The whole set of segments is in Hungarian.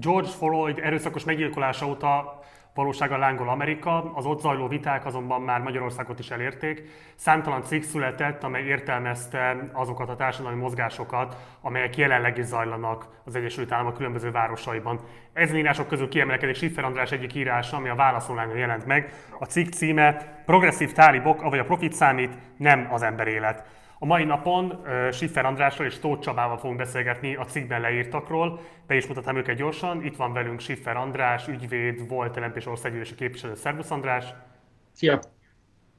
George Floyd erőszakos meggyilkolása óta valósággal lángol Amerika, az ott zajló viták azonban már Magyarországot is elérték. Számtalan cikk született, amely értelmezte azokat a társadalmi mozgásokat, amelyek jelenleg is zajlanak az Egyesült Államok különböző városaiban. Ezen írások közül kiemelkedik Schiffer András egyik írása, ami a válaszolányon jelent meg. A cikk címe Progresszív tálibok, avagy a profit számít, nem az ember élet. A mai napon Schiffer Andrással és Tóth Csabával fogunk beszélgetni a cikkben leírtakról. Be is mutatám őket gyorsan. Itt van velünk Schiffer András, ügyvéd, volt LMP-s országgyűlési képviselő. Szervusz András! Szia!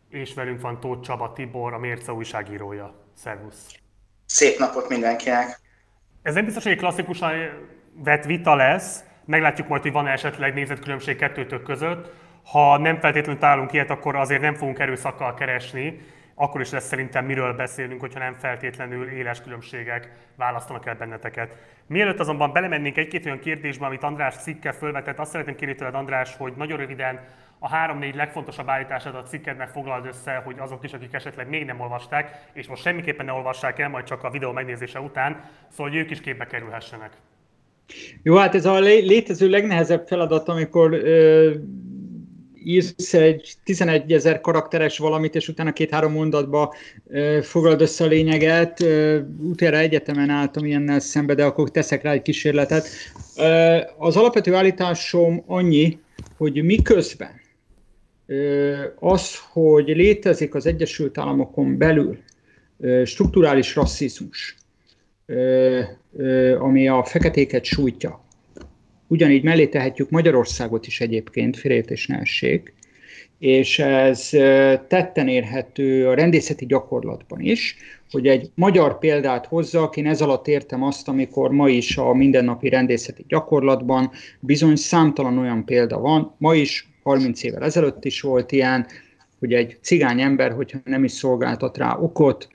És velünk van Tóth Csaba Tibor, a Mérce újságírója. Szervusz! Szép napot mindenkinek! Ez nem biztos, hogy egy klasszikusan vett vita lesz. Meglátjuk majd, hogy van-e esetleg nézetkülönbség kettőtök között. Ha nem feltétlenül találunk ilyet, akkor azért nem fogunk erőszakkal keresni akkor is lesz szerintem miről beszélünk, hogyha nem feltétlenül éles különbségek választanak el benneteket. Mielőtt azonban belemennénk egy-két olyan kérdésbe, amit András cikke fölvetett, azt szeretném kérni tőled, András, hogy nagyon röviden a három-négy legfontosabb állítását a cikkednek foglald össze, hogy azok is, akik esetleg még nem olvasták, és most semmiképpen ne olvassák el, majd csak a videó megnézése után, szóval hogy ők is képbe kerülhessenek. Jó, hát ez a létező legnehezebb feladat, amikor ö, írsz egy 11 ezer karakteres valamit, és utána két-három mondatba foglald össze a lényeget. Utána egyetemen álltam ilyennel szembe, de akkor teszek rá egy kísérletet. Az alapvető állításom annyi, hogy miközben az, hogy létezik az Egyesült Államokon belül strukturális rasszizmus, ami a feketéket sújtja, Ugyanígy mellé tehetjük Magyarországot is egyébként, félreértés ne essék, és ez tetten érhető a rendészeti gyakorlatban is, hogy egy magyar példát hozzak, én ez alatt értem azt, amikor ma is a mindennapi rendészeti gyakorlatban bizony számtalan olyan példa van, ma is, 30 évvel ezelőtt is volt ilyen, hogy egy cigány ember, hogyha nem is szolgáltat rá okot,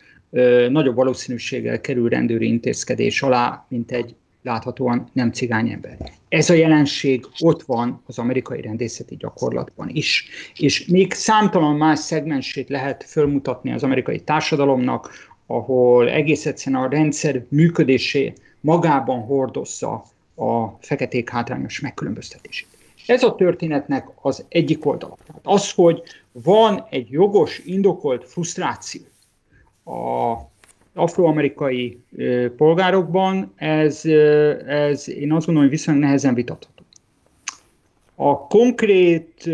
nagyobb valószínűséggel kerül rendőri intézkedés alá, mint egy láthatóan nem cigány ember. Ez a jelenség ott van az amerikai rendészeti gyakorlatban is. És még számtalan más szegmensét lehet fölmutatni az amerikai társadalomnak, ahol egész egyszerűen a rendszer működésé magában hordozza a feketék hátrányos megkülönböztetését. Ez a történetnek az egyik oldala. Tehát az, hogy van egy jogos, indokolt frusztráció a afroamerikai polgárokban, ez, ez én azt gondolom, hogy viszonylag nehezen vitatható. A konkrét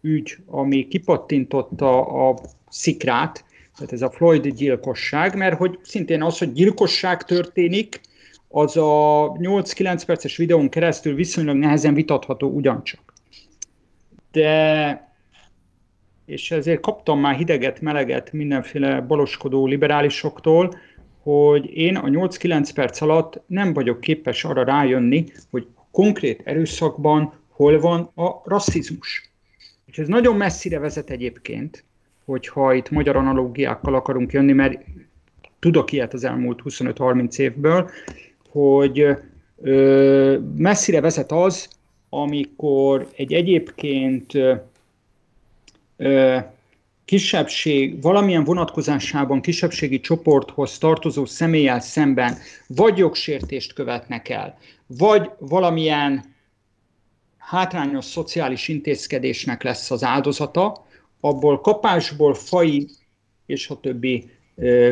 ügy, ami kipattintotta a szikrát, tehát ez a Floyd gyilkosság, mert hogy szintén az, hogy gyilkosság történik, az a 8-9 perces videón keresztül viszonylag nehezen vitatható ugyancsak. De és ezért kaptam már hideget, meleget mindenféle baloskodó liberálisoktól, hogy én a 8-9 perc alatt nem vagyok képes arra rájönni, hogy konkrét erőszakban hol van a rasszizmus. És ez nagyon messzire vezet egyébként, hogyha itt magyar analógiákkal akarunk jönni, mert tudok ilyet az elmúlt 25-30 évből, hogy ö, messzire vezet az, amikor egy egyébként kisebbség, valamilyen vonatkozásában kisebbségi csoporthoz tartozó személlyel szemben vagy jogsértést követnek el, vagy valamilyen hátrányos szociális intézkedésnek lesz az áldozata, abból kapásból fai és a többi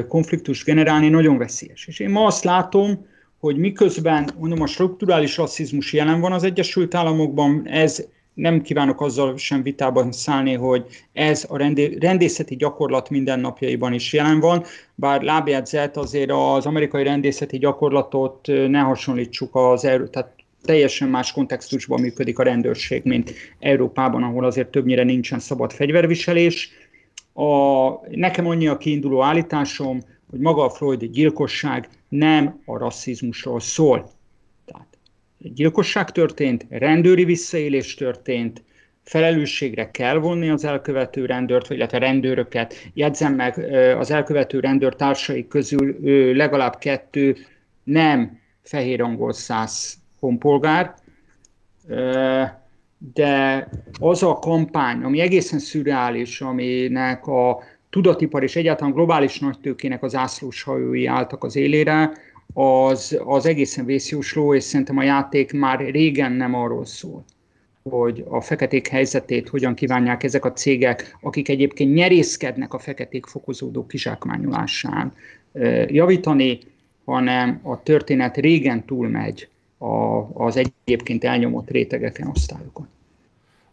konfliktus generálni nagyon veszélyes. És én ma azt látom, hogy miközben mondom, a strukturális rasszizmus jelen van az Egyesült Államokban, ez nem kívánok azzal sem vitában szállni, hogy ez a rendé, rendészeti gyakorlat mindennapjaiban is jelen van, bár lábjegyzet azért az amerikai rendészeti gyakorlatot ne hasonlítsuk az erő, tehát teljesen más kontextusban működik a rendőrség, mint Európában, ahol azért többnyire nincsen szabad fegyverviselés. A, nekem annyi a kiinduló állításom, hogy maga a Freud gyilkosság nem a rasszizmusról szól gyilkosság történt, rendőri visszaélés történt, felelősségre kell vonni az elkövető rendőrt, vagy illetve rendőröket. Jegyzem meg, az elkövető rendőr társai közül legalább kettő nem fehér angol száz honpolgár, de az a kampány, ami egészen szürreális, aminek a tudatipar és egyáltalán globális nagytőkének az ászlós hajói álltak az élére, az, az egészen vészjósló, és szerintem a játék már régen nem arról szól, hogy a feketék helyzetét hogyan kívánják ezek a cégek, akik egyébként nyerészkednek a feketék fokozódó kizsákmányolásán javítani, hanem a történet régen túlmegy az egyébként elnyomott rétegeken, osztályokon.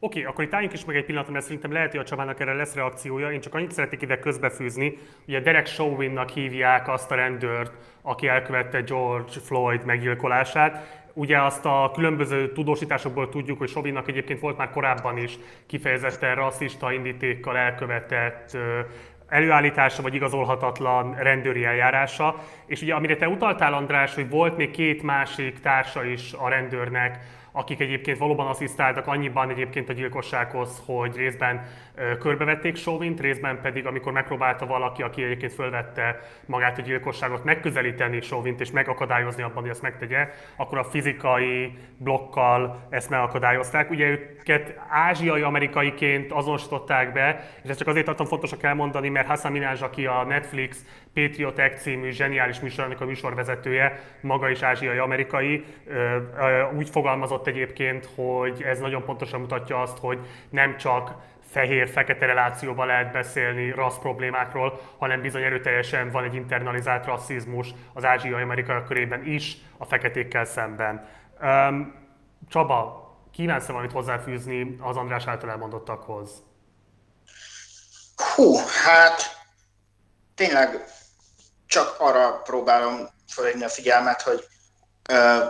Oké, okay, akkor itt álljunk is meg egy pillanatra, mert szerintem lehet, hogy a Csabának erre lesz reakciója. Én csak annyit szeretnék ide közbefűzni, ugye Derek Chauvin-nak hívják azt a rendőrt, aki elkövette George Floyd meggyilkolását. Ugye azt a különböző tudósításokból tudjuk, hogy Chauvinnak egyébként volt már korábban is kifejezetten rasszista indítékkal elkövetett előállítása vagy igazolhatatlan rendőri eljárása. És ugye amire te utaltál, András, hogy volt még két másik társa is a rendőrnek, akik egyébként valóban asszisztáltak annyiban egyébként a gyilkossághoz, hogy részben körbevették Sovint, részben pedig, amikor megpróbálta valaki, aki egyébként fölvette magát a gyilkosságot, megközelíteni Sovint és megakadályozni abban, hogy ezt megtegye, akkor a fizikai blokkal ezt megakadályozták. Ugye őket ázsiai amerikaiként azonosították be, és ezt csak azért tartom fontosak elmondani, mert Hassan Minaj, aki a Netflix Patriot Act című zseniális műsorának a műsorvezetője, maga is ázsiai amerikai, úgy fogalmazott egyébként, hogy ez nagyon pontosan mutatja azt, hogy nem csak fehér-fekete relációban lehet beszélni rassz problémákról, hanem bizony erőteljesen van egy internalizált rasszizmus az ázsiai amerikai körében is a feketékkel szemben. Um, Csaba, kívánsz valamit hozzáfűzni az András által elmondottakhoz? Hú, hát tényleg csak arra próbálom felhívni a figyelmet, hogy ö,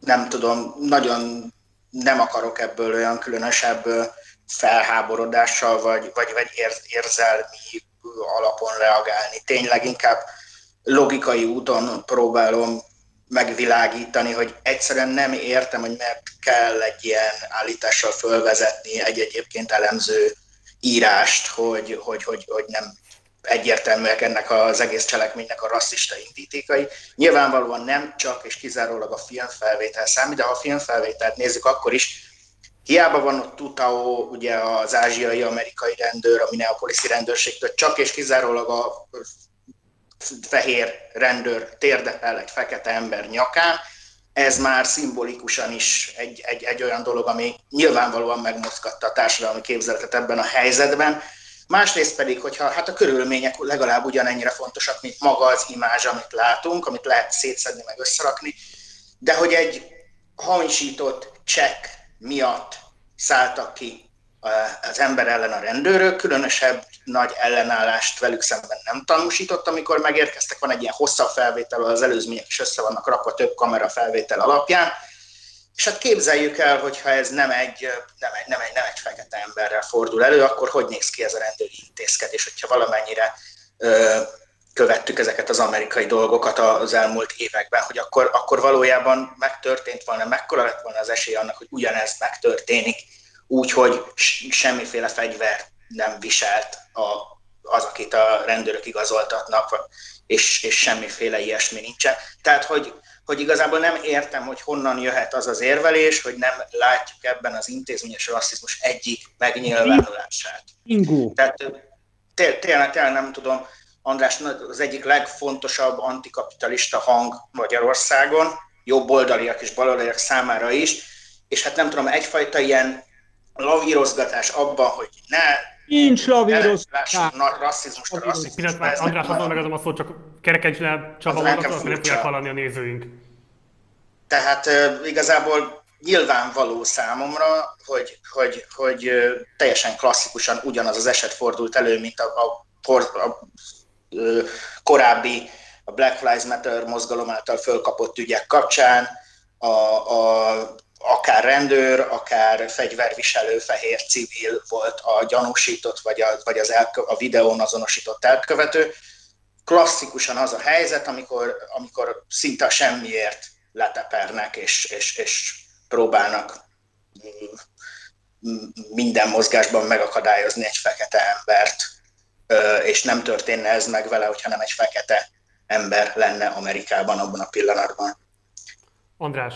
nem tudom, nagyon nem akarok ebből olyan különösebb felháborodással vagy, vagy, vagy érzelmi alapon reagálni. Tényleg inkább logikai úton próbálom megvilágítani, hogy egyszerűen nem értem, hogy miért kell egy ilyen állítással fölvezetni egy egyébként elemző írást, hogy, hogy, hogy, hogy nem egyértelműek ennek az egész cselekménynek a rasszista indítékai. Nyilvánvalóan nem csak és kizárólag a filmfelvétel számít, de ha a filmfelvételt nézzük, akkor is Hiába van ott Tutao, ugye az ázsiai amerikai rendőr, a Minneapolis rendőrségtől, csak és kizárólag a fehér rendőr térdepel egy fekete ember nyakán, ez már szimbolikusan is egy, egy, egy olyan dolog, ami nyilvánvalóan megmozgatta a társadalmi képzeletet ebben a helyzetben. Másrészt pedig, hogyha hát a körülmények legalább ugyanennyire fontosak, mint maga az imázs, amit látunk, amit lehet szétszedni, meg összerakni, de hogy egy hamisított csekk miatt szálltak ki az ember ellen a rendőrök, különösebb nagy ellenállást velük szemben nem tanúsított, amikor megérkeztek, van egy ilyen hosszabb felvétel, az előzmények is össze vannak rakva több kamera felvétel alapján, és hát képzeljük el, hogyha ez nem egy, nem egy, nem egy, nem egy fekete emberrel fordul elő, akkor hogy néz ki ez a rendőri intézkedés, hogyha valamennyire ö, követtük ezeket az amerikai dolgokat az elmúlt években, hogy akkor, akkor valójában megtörtént volna, mekkora lett volna az esély annak, hogy ugyanez megtörténik, úgyhogy semmiféle fegyver nem viselt a, az, akit a rendőrök igazoltatnak, és, és semmiféle ilyesmi nincsen. Tehát, hogy, hogy igazából nem értem, hogy honnan jöhet az az érvelés, hogy nem látjuk ebben az intézményes rasszizmus egyik megnyilvánulását. Ingó. Tehát tényleg, tényleg nem tudom, András az egyik legfontosabb antikapitalista hang Magyarországon, jobboldaliak és baloldaliak számára is, és hát nem tudom, egyfajta ilyen lavírozgatás abban, hogy ne Nincs lavírozgatás. Rasszizmus, rasszizmus. Pillanat, már András, azon megadom a szót, csak kerekedj le Csaba mondatot, mert nem fogják hallani a nézőink. Tehát uh, igazából nyilvánvaló számomra, hogy, hogy, hogy uh, teljesen klasszikusan ugyanaz az eset fordult elő, mint a, a, a, a korábbi a Black Lives Matter mozgalom által fölkapott ügyek kapcsán, a, a, akár rendőr, akár fegyverviselő fehér civil volt a gyanúsított, vagy, a, vagy az elkö, a videón azonosított elkövető. Klasszikusan az a helyzet, amikor, amikor szinte semmiért letepernek, és, és, és próbálnak minden mozgásban megakadályozni egy fekete embert és nem történne ez meg vele, hogyha nem egy fekete ember lenne Amerikában abban a pillanatban. András.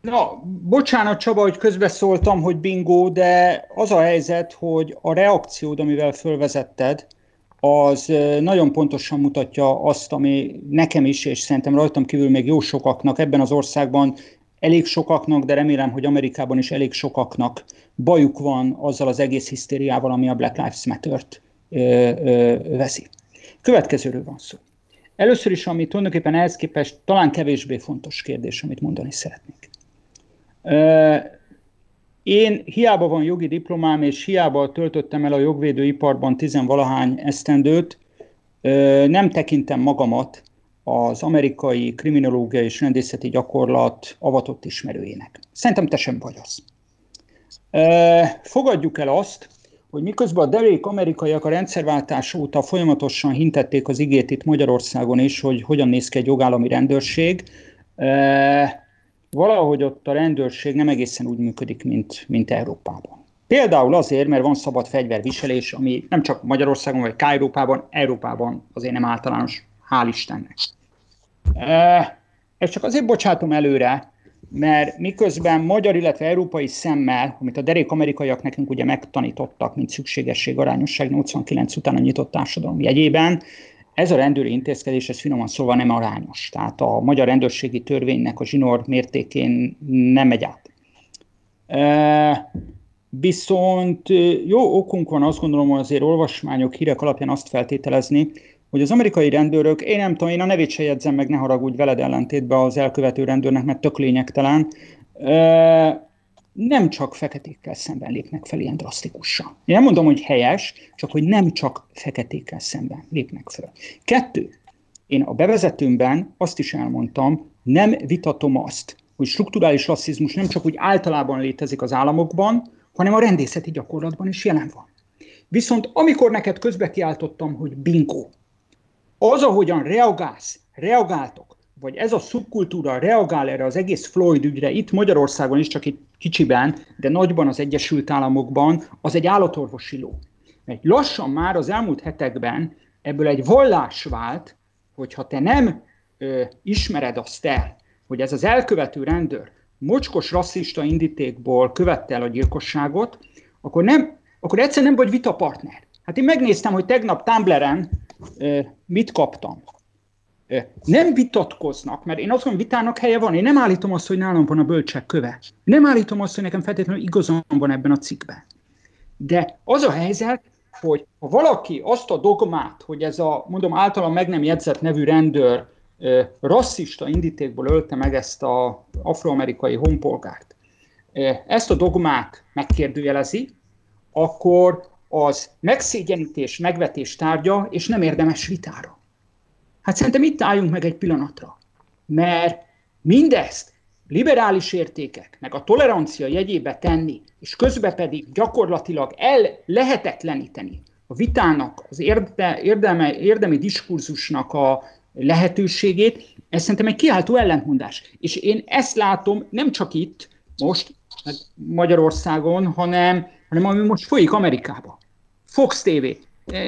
Na, bocsánat Csaba, hogy közbeszóltam, hogy bingo, de az a helyzet, hogy a reakciód, amivel fölvezetted, az nagyon pontosan mutatja azt, ami nekem is, és szerintem rajtam kívül még jó sokaknak ebben az országban, elég sokaknak, de remélem, hogy Amerikában is elég sokaknak bajuk van azzal az egész hisztériával, ami a Black Lives Matter-t veszi. Következőről van szó. Először is, ami tulajdonképpen ehhez képest talán kevésbé fontos kérdés, amit mondani szeretnék. Én hiába van jogi diplomám, és hiába töltöttem el a jogvédőiparban tizenvalahány esztendőt, nem tekintem magamat az amerikai kriminológiai és rendészeti gyakorlat avatott ismerőjének. Szerintem te sem vagy az. Fogadjuk el azt, hogy miközben a derék amerikaiak a rendszerváltás óta folyamatosan hintették az igét itt Magyarországon is, hogy hogyan néz ki egy jogállami rendőrség, valahogy ott a rendőrség nem egészen úgy működik, mint, mint Európában. Például azért, mert van szabad fegyverviselés, ami nem csak Magyarországon vagy Kárópában, Európában azért nem általános, hál' Istennek. Ezt csak azért bocsátom előre, mert miközben magyar, illetve európai szemmel, amit a derék amerikaiak nekünk ugye megtanítottak, mint szükségesség, arányosság 89 után a nyitott társadalom jegyében, ez a rendőri intézkedés, ez finoman szólva nem arányos. Tehát a magyar rendőrségi törvénynek a zsinór mértékén nem megy át. Viszont jó okunk van azt gondolom, azért olvasmányok, hírek alapján azt feltételezni, hogy az amerikai rendőrök, én nem tudom, én a nevét se jegyzem meg, ne haragudj veled ellentétben az elkövető rendőrnek, mert tök lényegtelen, nem csak feketékkel szemben lépnek fel ilyen drasztikusan. Én nem mondom, hogy helyes, csak hogy nem csak feketékkel szemben lépnek fel. Kettő, én a bevezetőmben azt is elmondtam, nem vitatom azt, hogy strukturális rasszizmus nem csak úgy általában létezik az államokban, hanem a rendészeti gyakorlatban is jelen van. Viszont amikor neked közbe kiáltottam, hogy bingo, az, ahogyan reagálsz, reagáltok, vagy ez a szubkultúra reagál erre az egész Floyd ügyre, itt Magyarországon is, csak itt kicsiben, de nagyban az Egyesült Államokban, az egy állatorvosi ló. Mert lassan már az elmúlt hetekben ebből egy vallás vált, hogyha te nem ö, ismered azt el, hogy ez az elkövető rendőr mocskos rasszista indítékból követte el a gyilkosságot, akkor, nem, akkor egyszer nem vagy vitapartner. Hát én megnéztem, hogy tegnap Tumblr-en mit kaptam. Nem vitatkoznak, mert én azt mondom, vitának helye van. Én nem állítom azt, hogy nálam van a bölcsek köve. Nem állítom azt, hogy nekem feltétlenül igazam van ebben a cikkben. De az a helyzet, hogy ha valaki azt a dogmát, hogy ez a, mondom, általam meg nem jegyzett nevű rendőr rasszista indítékból ölte meg ezt az afroamerikai honpolgárt, ezt a dogmát megkérdőjelezi, akkor az megszégyenítés, megvetés tárgya, és nem érdemes vitára. Hát szerintem itt álljunk meg egy pillanatra, mert mindezt liberális értékek, meg a tolerancia jegyébe tenni, és közben pedig gyakorlatilag el lehetetleníteni a vitának, az érde, érdeme, érdemi diskurzusnak a lehetőségét, ez szerintem egy kiáltó ellentmondás. És én ezt látom nem csak itt, most, Magyarországon, hanem, hanem ami most folyik Amerikában. Fox TV.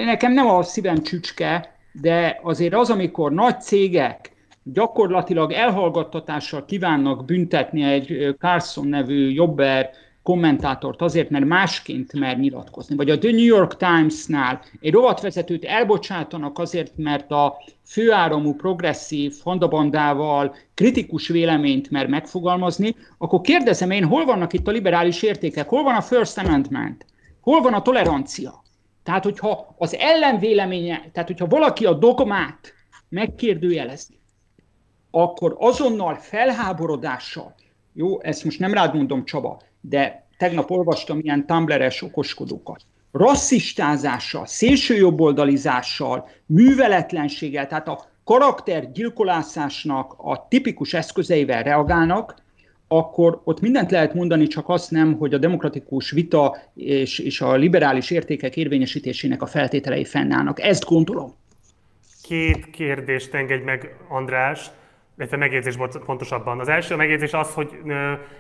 Nekem nem a szívem csücske, de azért az, amikor nagy cégek gyakorlatilag elhallgattatással kívánnak büntetni egy Carson nevű jobber kommentátort azért, mert másként mer nyilatkozni. Vagy a The New York Times-nál egy rovatvezetőt elbocsátanak azért, mert a főáramú progresszív hondabandával kritikus véleményt mer megfogalmazni, akkor kérdezem én, hol vannak itt a liberális értékek, hol van a First Amendment, hol van a tolerancia? Tehát, hogyha az ellenvéleménye, tehát hogyha valaki a dogmát megkérdőjelezi, akkor azonnal felháborodással, jó, ezt most nem rád mondom Csaba, de tegnap olvastam ilyen tumbleres okoskodókat, rasszistázással, szélsőjobboldalizással, műveletlenséggel, tehát a karakter gyilkolászásnak a tipikus eszközeivel reagálnak, akkor ott mindent lehet mondani, csak azt nem, hogy a demokratikus vita és, és a liberális értékek érvényesítésének a feltételei fennállnak. Ezt gondolom. Két kérdést engedj meg, András illetve megjegyzés pontosabban. Az első megjegyzés az, hogy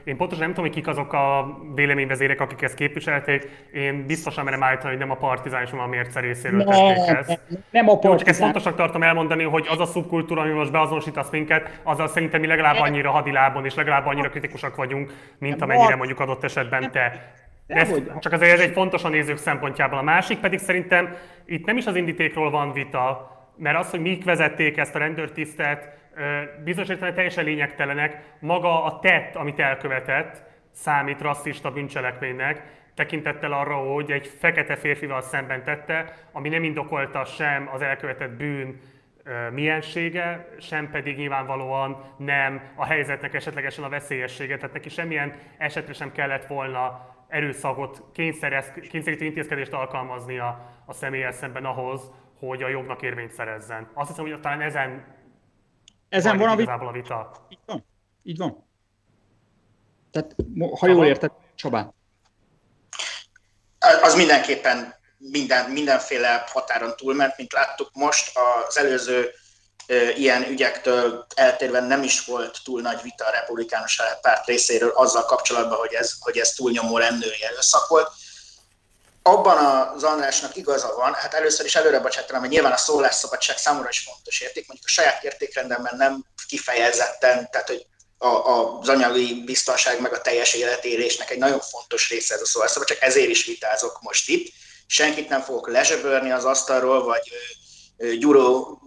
én pontosan nem tudom, hogy kik azok a véleményvezérek, akik ezt képviselték. Én biztosan merem állítani, hogy nem a partizán és a mérce részéről ne, tették ezt. Nem a partizán. Csak ezt fontosnak tartom elmondani, hogy az a szubkultúra, ami most beazonosítasz minket, azzal szerintem mi legalább annyira hadilábon és legalább annyira kritikusak vagyunk, mint amennyire mondjuk adott esetben te. Ez, csak azért ez egy fontos a nézők szempontjából. A másik pedig szerintem itt nem is az indítékról van vita, mert az, hogy mik vezették ezt a rendőrtisztet, bizonyos értelemben teljesen lényegtelenek. Maga a tett, amit elkövetett, számít rasszista bűncselekménynek, tekintettel arra, hogy egy fekete férfival szemben tette, ami nem indokolta sem az elkövetett bűn miensége, sem pedig nyilvánvalóan nem a helyzetnek esetlegesen a veszélyessége. Tehát neki semmilyen esetre sem kellett volna erőszakot, kényszerítő intézkedést alkalmaznia a személyes szemben ahhoz, hogy a jognak érvényt szerezzen. Azt hiszem, hogy talán ezen, ezen van a vita. a vita. Így van. Így van. Tehát, ha jól érted, Csabán. Az mindenképpen minden, mindenféle határon túlment, mint láttuk most. Az előző ilyen ügyektől eltérve nem is volt túl nagy vita a republikánus párt részéről azzal kapcsolatban, hogy ez, hogy ez túlnyomó rendőri erőszak volt. Abban az Andrásnak igaza van, hát először is előre bocsátanom, hogy nyilván a szólásszabadság számomra is fontos érték, mondjuk a saját értékrendemben nem kifejezetten, tehát hogy a, a, az anyagi biztonság meg a teljes életélésnek egy nagyon fontos része ez a szólásszabadság, ezért is vitázok most itt. Senkit nem fogok lezsebörni az asztalról, vagy gyuró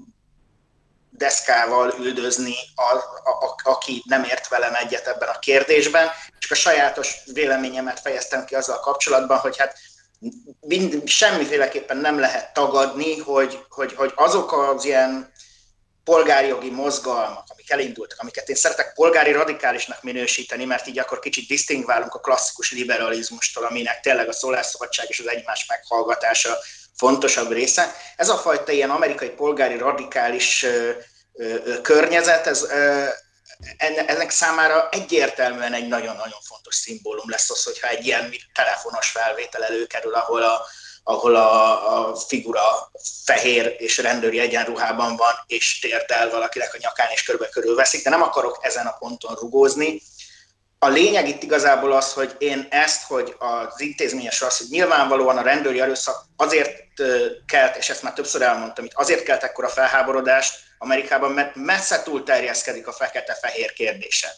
deszkával üldözni, a, a, a, aki nem ért velem egyet ebben a kérdésben, és a sajátos véleményemet fejeztem ki azzal kapcsolatban, hogy hát mind, semmiféleképpen nem lehet tagadni, hogy, hogy, hogy azok az ilyen polgári jogi mozgalmak, amik elindultak, amiket én szeretek polgári radikálisnak minősíteni, mert így akkor kicsit disztingválunk a klasszikus liberalizmustól, aminek tényleg a szólásszabadság és az egymás meghallgatása fontosabb része. Ez a fajta ilyen amerikai polgári radikális környezet, ez, ennek számára egyértelműen egy nagyon-nagyon fontos szimbólum lesz az, hogyha egy ilyen telefonos felvétel előkerül, ahol a, ahol a, a figura fehér és rendőri egyenruhában van, és tért el valakinek a nyakán, és körbe körül veszik, de nem akarok ezen a ponton rugózni. A lényeg itt igazából az, hogy én ezt, hogy az intézményes az, hogy nyilvánvalóan a rendőri erőszak azért kelt, és ezt már többször elmondtam, itt azért kelt ekkora felháborodást Amerikában, mert messze túl terjeszkedik a fekete-fehér kérdése.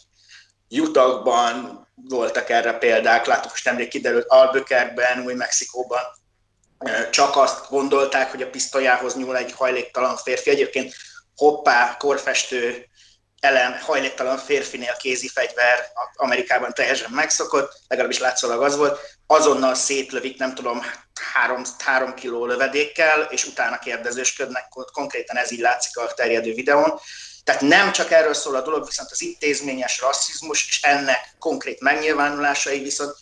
Jutakban voltak erre példák, láttuk, hogy nemrég kiderült Albuquerque-ben, Új-Mexikóban, csak azt gondolták, hogy a pisztolyához nyúl egy hajléktalan férfi. Egyébként hoppá, korfestő elem, hajléktalan férfinél kézi fegyver Amerikában teljesen megszokott, legalábbis látszólag az volt, azonnal szétlövik, nem tudom, három, három kiló lövedékkel, és utána kérdezősködnek, konkrétan ez így látszik a terjedő videón. Tehát nem csak erről szól a dolog, viszont az intézményes rasszizmus és ennek konkrét megnyilvánulásai viszont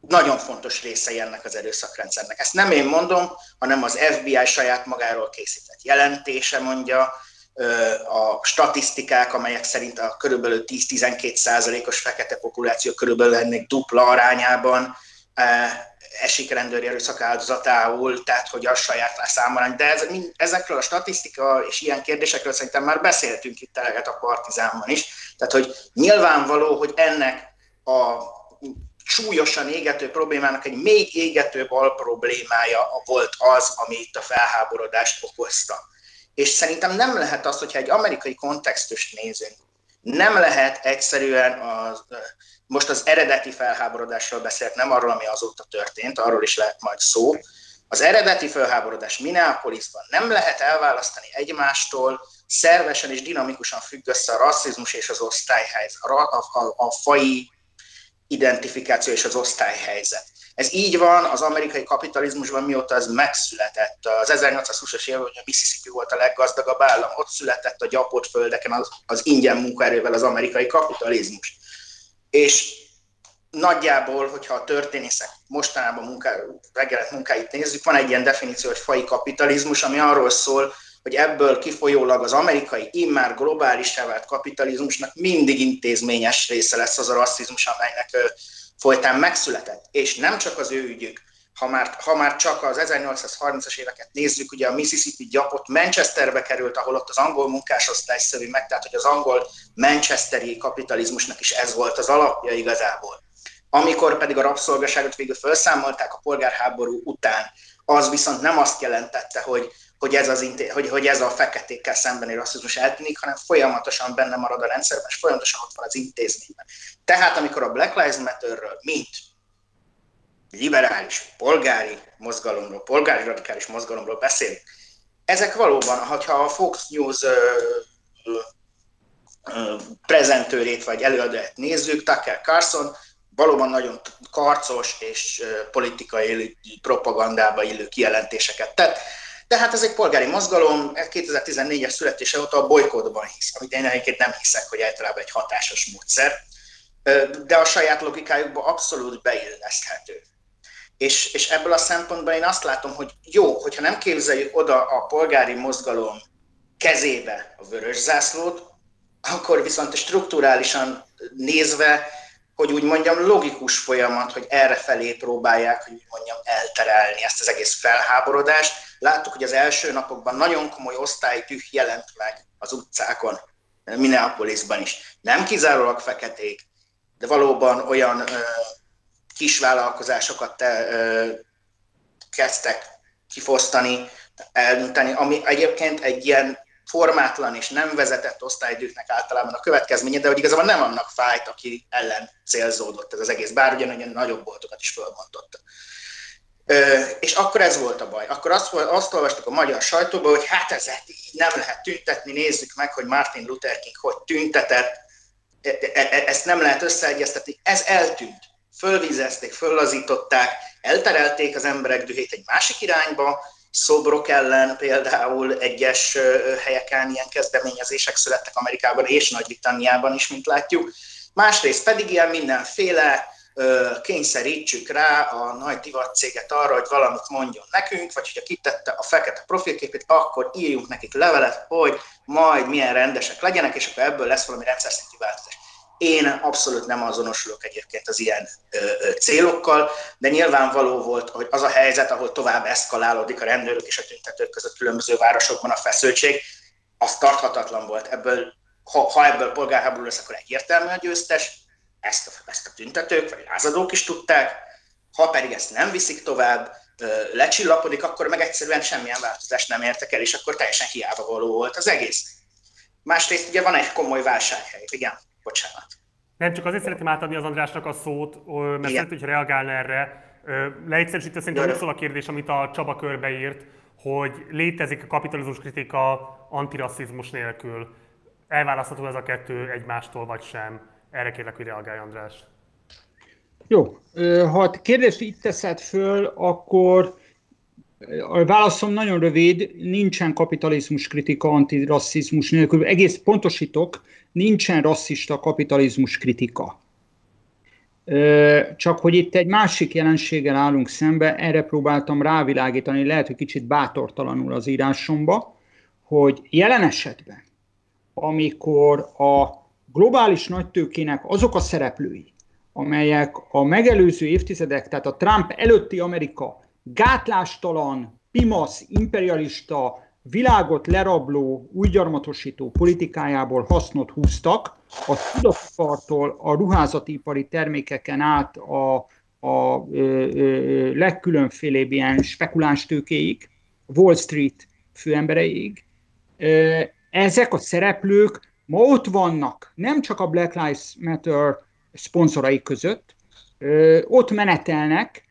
nagyon fontos részei ennek az erőszakrendszernek. Ezt nem én mondom, hanem az FBI saját magáról készített jelentése mondja, a statisztikák, amelyek szerint a körülbelül 10-12 százalékos fekete populáció körülbelül ennek dupla arányában esik rendőri erőszak áldozatául, tehát hogy a saját számarány. De ez, ezekről a statisztika és ilyen kérdésekről szerintem már beszéltünk itt eleget a Partizánban is. Tehát, hogy nyilvánvaló, hogy ennek a súlyosan égető problémának egy még égetőbb alproblémája volt az, ami itt a felháborodást okozta. És szerintem nem lehet az, hogyha egy amerikai kontextust nézünk, nem lehet egyszerűen az, most az eredeti felháborodásról beszélek, nem arról, ami azóta történt, arról is lehet majd szó. Az eredeti felháborodás Minneapolisban nem lehet elválasztani egymástól, szervesen és dinamikusan függ össze a rasszizmus és az osztályhelyzet, a, a, a, a fai identifikáció és az osztályhelyzet. Ez így van az amerikai kapitalizmusban, mióta ez megszületett. Az 1820-as években a Mississippi volt a leggazdagabb állam, ott született a gyapott földeken az, az ingyen munkaerővel az amerikai kapitalizmus. És nagyjából, hogyha a történészek mostanában munká, reggelet munkáit nézzük, van egy ilyen definíció, hogy fai kapitalizmus, ami arról szól, hogy ebből kifolyólag az amerikai immár globális vált kapitalizmusnak mindig intézményes része lesz az a rasszizmus, amelynek folytán megszületett. És nem csak az ő ügyük, ha már, ha már csak az 1830-as éveket nézzük, ugye a Mississippi gyapot Manchesterbe került, ahol ott az angol munkásosztály szövi meg, tehát hogy az angol manchesteri kapitalizmusnak is ez volt az alapja igazából. Amikor pedig a rabszolgaságot végül felszámolták a polgárháború után, az viszont nem azt jelentette, hogy hogy ez, az inté- hogy, hogy ez a feketékkel szembeni rasszizmus eltűnik, hanem folyamatosan benne marad a rendszerben, és folyamatosan ott van az intézményben. Tehát amikor a Black Lives Matter-ről, mint liberális, polgári mozgalomról, polgári radikális mozgalomról beszélünk, ezek valóban, ha a Fox News ö, ö, prezentőrét vagy előadót nézzük, Tucker Carlson, valóban nagyon karcos és politikai propagandába illő kijelentéseket tett. De hát ez egy polgári mozgalom, 2014-es születése óta a bolykódban hisz, amit én egyébként nem hiszek, hogy általában egy hatásos módszer, de a saját logikájukba abszolút beilleszthető. És, és ebből a szempontból én azt látom, hogy jó, hogyha nem képzeljük oda a polgári mozgalom kezébe a vörös zászlót, akkor viszont strukturálisan nézve hogy úgy mondjam, logikus folyamat, hogy erre felé próbálják, hogy úgy mondjam, elterelni ezt az egész felháborodást. Láttuk, hogy az első napokban nagyon komoly osztálytűh jelent meg az utcákon, Minneapolisban is. Nem kizárólag feketék, de valóban olyan ö, kisvállalkozásokat te, ö, kezdtek kifosztani, elműteni, ami egyébként egy ilyen formátlan és nem vezetett osztálydőknek általában a következménye, de hogy igazából nem annak fájt, aki ellen célzódott ez az egész, bár ugyanolyan nagyobb boltokat is fölmondott. És akkor ez volt a baj. Akkor azt, azt olvastuk a magyar sajtóban, hogy hát ez így nem lehet tüntetni, nézzük meg, hogy Martin Luther King hogy tüntetett, e, e, e, ezt nem lehet összeegyeztetni. Ez eltűnt. Fölvízezték, föllazították, elterelték az emberek dühét egy másik irányba, szobrok ellen például egyes helyeken ilyen kezdeményezések születtek Amerikában és Nagy-Britanniában is, mint látjuk. Másrészt pedig ilyen mindenféle kényszerítsük rá a nagy divatcéget arra, hogy valamit mondjon nekünk, vagy hogyha kitette a fekete profilképét, akkor írjunk nekik levelet, hogy majd milyen rendesek legyenek, és akkor ebből lesz valami rendszer szintű változás. Én abszolút nem azonosulok egyébként az ilyen ö, ö, célokkal, de nyilvánvaló volt, hogy az a helyzet, ahol tovább eszkalálódik a rendőrök és a tüntetők között különböző városokban a feszültség, az tarthatatlan volt. Ebből, ha, ha ebből polgárháború lesz, akkor egyértelmű a győztes, ezt a, ezt a tüntetők vagy lázadók is tudták, ha pedig ezt nem viszik tovább, lecsillapodik, akkor meg egyszerűen semmilyen változást nem értek el, és akkor teljesen hiába való volt az egész. Másrészt ugye van egy komoly válsághely, igen. Bocsánat. Nem, csak azért szeretném átadni az Andrásnak a szót, mert szeretném, hogy reagálna erre. Leegyszerűsítve szerintem úgy szól a kérdés, amit a Csaba körbeírt, hogy létezik a kapitalizmus kritika antirasszizmus nélkül. Elválasztható ez a kettő egymástól, vagy sem? Erre kérlek, hogy reagálj, András. Jó, ha a kérdést itt teszed föl, akkor a válaszom nagyon rövid, nincsen kapitalizmus kritika antirasszizmus nélkül. Egész pontosítok, nincsen rasszista kapitalizmus kritika. Csak hogy itt egy másik jelenséggel állunk szembe, erre próbáltam rávilágítani, lehet, hogy kicsit bátortalanul az írásomba, hogy jelen esetben, amikor a globális nagytőkének azok a szereplői, amelyek a megelőző évtizedek, tehát a Trump előtti Amerika gátlástalan, pimasz, imperialista, világot lerabló, új gyarmatosító politikájából hasznot húztak, a tudatartól a ruházatipari termékeken át a, a ö, ö, legkülönfélébb ilyen spekuláns Wall Street főembereig. Ezek a szereplők ma ott vannak, nem csak a Black Lives Matter szponzorai között, ott menetelnek,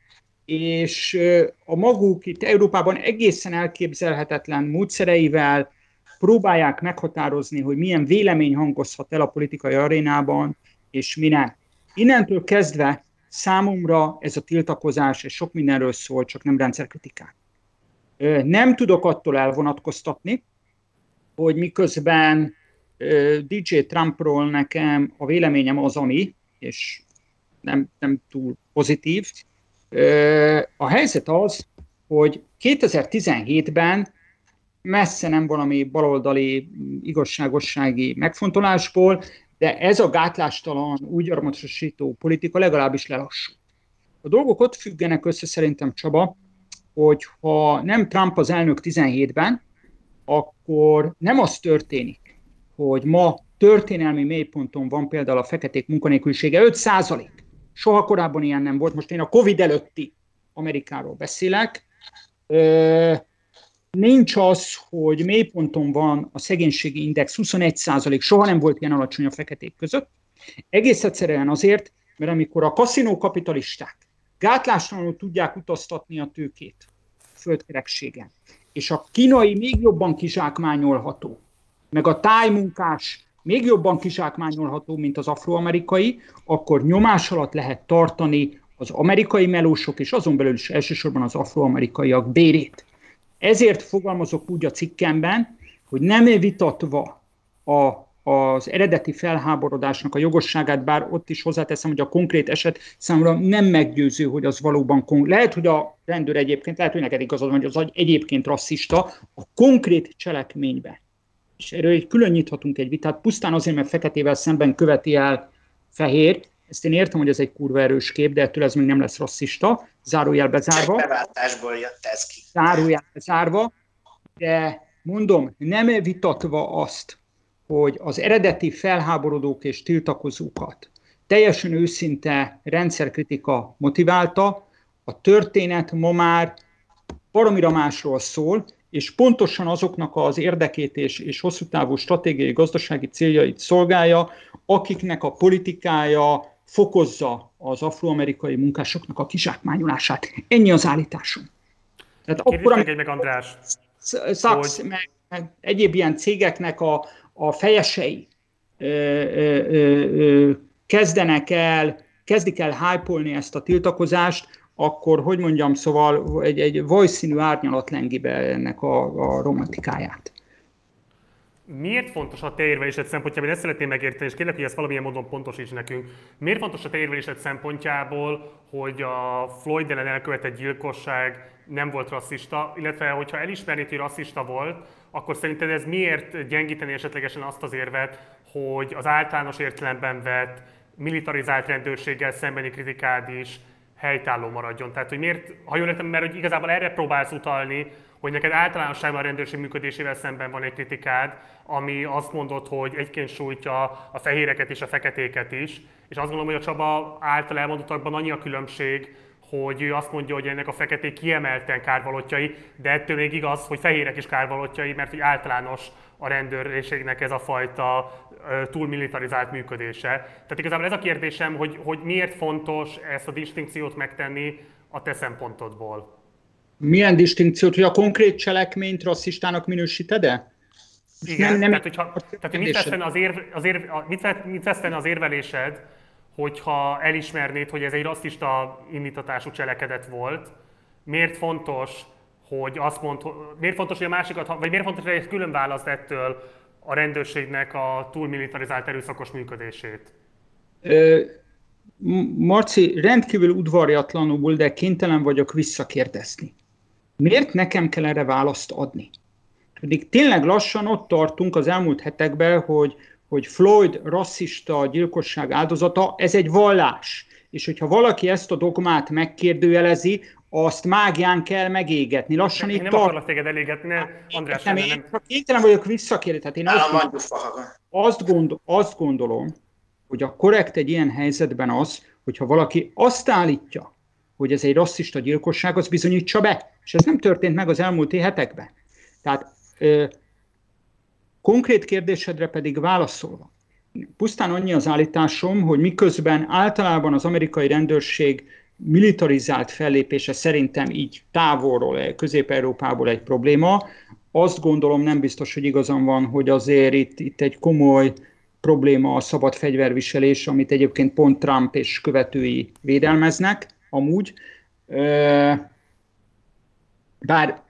és a maguk itt Európában egészen elképzelhetetlen módszereivel próbálják meghatározni, hogy milyen vélemény hangozhat el a politikai arénában, és mi nem. Innentől kezdve számomra ez a tiltakozás, és sok mindenről szól, csak nem rendszerkritikán. Nem tudok attól elvonatkoztatni, hogy miközben DJ Trumpról nekem a véleményem az, ami, és nem, nem túl pozitív, a helyzet az, hogy 2017-ben messze nem valami baloldali igazságossági megfontolásból, de ez a gátlástalan, úgy armatosító politika legalábbis lelassul. A dolgok ott függenek össze szerintem, Csaba, hogy ha nem Trump az elnök 17-ben, akkor nem az történik, hogy ma történelmi mélyponton van például a feketék munkanélkülisége 5 százalék. Soha korábban ilyen nem volt. Most én a Covid előtti Amerikáról beszélek. Nincs az, hogy mélyponton van a szegénységi index 21 százalék, soha nem volt ilyen alacsony a feketék között. Egész egyszerűen azért, mert amikor a kaszinó kapitalisták gátlástalanul tudják utaztatni a tőkét földkerekségen. És a kínai még jobban kizsákmányolható, meg a tájmunkás még jobban kizsákmányolható, mint az afroamerikai, akkor nyomás alatt lehet tartani az amerikai melósok, és azon belül is elsősorban az afroamerikaiak bérét. Ezért fogalmazok úgy a cikkemben, hogy nem vitatva a, az eredeti felháborodásnak a jogosságát, bár ott is hozzáteszem, hogy a konkrét eset számomra nem meggyőző, hogy az valóban kon- lehet, hogy a rendőr egyébként, lehet, hogy neked igazad hogy az egyébként rasszista, a konkrét cselekménybe. És erről egy külön nyithatunk egy vitát, pusztán azért, mert feketével szemben követi el fehér, ezt én értem, hogy ez egy kurva erős kép, de ettől ez még nem lesz rasszista, zárójel bezárva. beváltásból jött ez ki. Zárójel bezárva, de mondom, nem vitatva azt, hogy az eredeti felháborodók és tiltakozókat teljesen őszinte rendszerkritika motiválta, a történet ma már baromira másról szól, és pontosan azoknak az érdekét és, és hosszú távú stratégiai gazdasági céljait szolgálja, akiknek a politikája fokozza az afroamerikai munkásoknak a kizsákmányolását. Ennyi az állításom. Tehát akkor, meg, meg András. Szax, hogy... meg, meg egyéb ilyen cégeknek a, a fejesei ö, ö, ö, kezdenek el, kezdik el hype ezt a tiltakozást, akkor, hogy mondjam, szóval egy, egy vajszínű árnyalat lengi be ennek a, a romantikáját. Miért fontos a te szempontjából, én ezt szeretném megérteni, és kérlek, hogy ezt valamilyen módon pontosíts nekünk. Miért fontos a te szempontjából, hogy a Floyd ellen elkövetett gyilkosság nem volt rasszista, illetve hogyha elismernéd, hogy rasszista volt, akkor szerinted ez miért gyengíteni esetlegesen azt az érvet, hogy az általános értelemben vett militarizált rendőrséggel szembeni kritikád is helytálló maradjon. Tehát, hogy miért, ha jól értem, mert hogy igazából erre próbálsz utalni, hogy neked általánosságban a rendőrség működésével szemben van egy kritikád, ami azt mondod, hogy egyként sújtja a fehéreket és a feketéket is, és azt gondolom, hogy a Csaba által elmondottakban annyi a különbség, hogy ő azt mondja, hogy ennek a feketék kiemelten kárvalotjai, de ettől még igaz, hogy fehérek is kárvalotjai, mert hogy általános a rendőrségnek ez a fajta túlmilitarizált működése. Tehát igazából ez a kérdésem, hogy, hogy miért fontos ezt a distinkciót megtenni a te szempontodból? Milyen distinkciót, hogy a konkrét cselekményt rasszistának minősíted-e? Igen, nem, nem tehát, hogyha, tehát mit az, érv, az, érv, mit, mit vesztene az érvelésed, hogyha elismernéd, hogy ez egy rasszista indítatású cselekedet volt, miért fontos, hogy azt mond, miért fontos, hogy a másikat, vagy miért fontos, hogy egy külön választ ettől a rendőrségnek a túlmilitarizált erőszakos működését? Marci, rendkívül udvarjatlanul, de kénytelen vagyok visszakérdezni. Miért nekem kell erre választ adni? Pedig tényleg lassan ott tartunk az elmúlt hetekben, hogy, hogy Floyd rasszista gyilkosság áldozata, ez egy vallás. És hogyha valaki ezt a dogmát megkérdőjelezi, azt mágián kell megégetni. Lassan én itt nem tart... akarlak téged elégetni, ne, András. Nem, én nem. kénytelen vagyok visszakérni. Tehát én azt, gondolom, azt, gondol, azt gondolom, hogy a korrekt egy ilyen helyzetben az, hogyha valaki azt állítja, hogy ez egy rasszista gyilkosság, az bizonyítsa be. És ez nem történt meg az elmúlt hetekben. Tehát ö, konkrét kérdésedre pedig válaszolva, pusztán annyi az állításom, hogy miközben általában az amerikai rendőrség militarizált fellépése szerintem így távolról, Közép-Európából egy probléma. Azt gondolom nem biztos, hogy igazam van, hogy azért itt, itt egy komoly probléma a szabad fegyverviselés, amit egyébként pont Trump és követői védelmeznek amúgy. Bár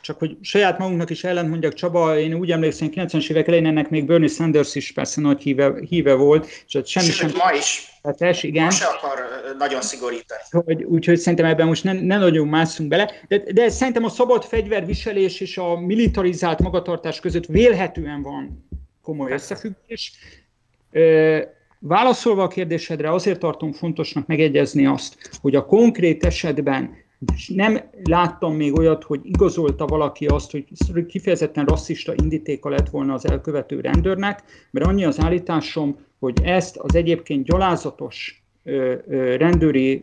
csak hogy saját magunknak is ellent mondjak, Csaba, én úgy emlékszem, 90-es évek elején ennek még Bernie Sanders is persze nagy híve, híve volt, és ott semmi Sőt, sem... ma is. Tetes, igen. Ma se akar nagyon szigorítani. Hogy, úgyhogy szerintem ebben most ne, ne nagyon másszunk bele, de, de szerintem a szabad fegyverviselés és a militarizált magatartás között vélhetően van komoly összefüggés. Válaszolva a kérdésedre, azért tartom fontosnak megegyezni azt, hogy a konkrét esetben nem láttam még olyat, hogy igazolta valaki azt, hogy kifejezetten rasszista indítéka lett volna az elkövető rendőrnek, mert annyi az állításom, hogy ezt az egyébként gyalázatos rendőri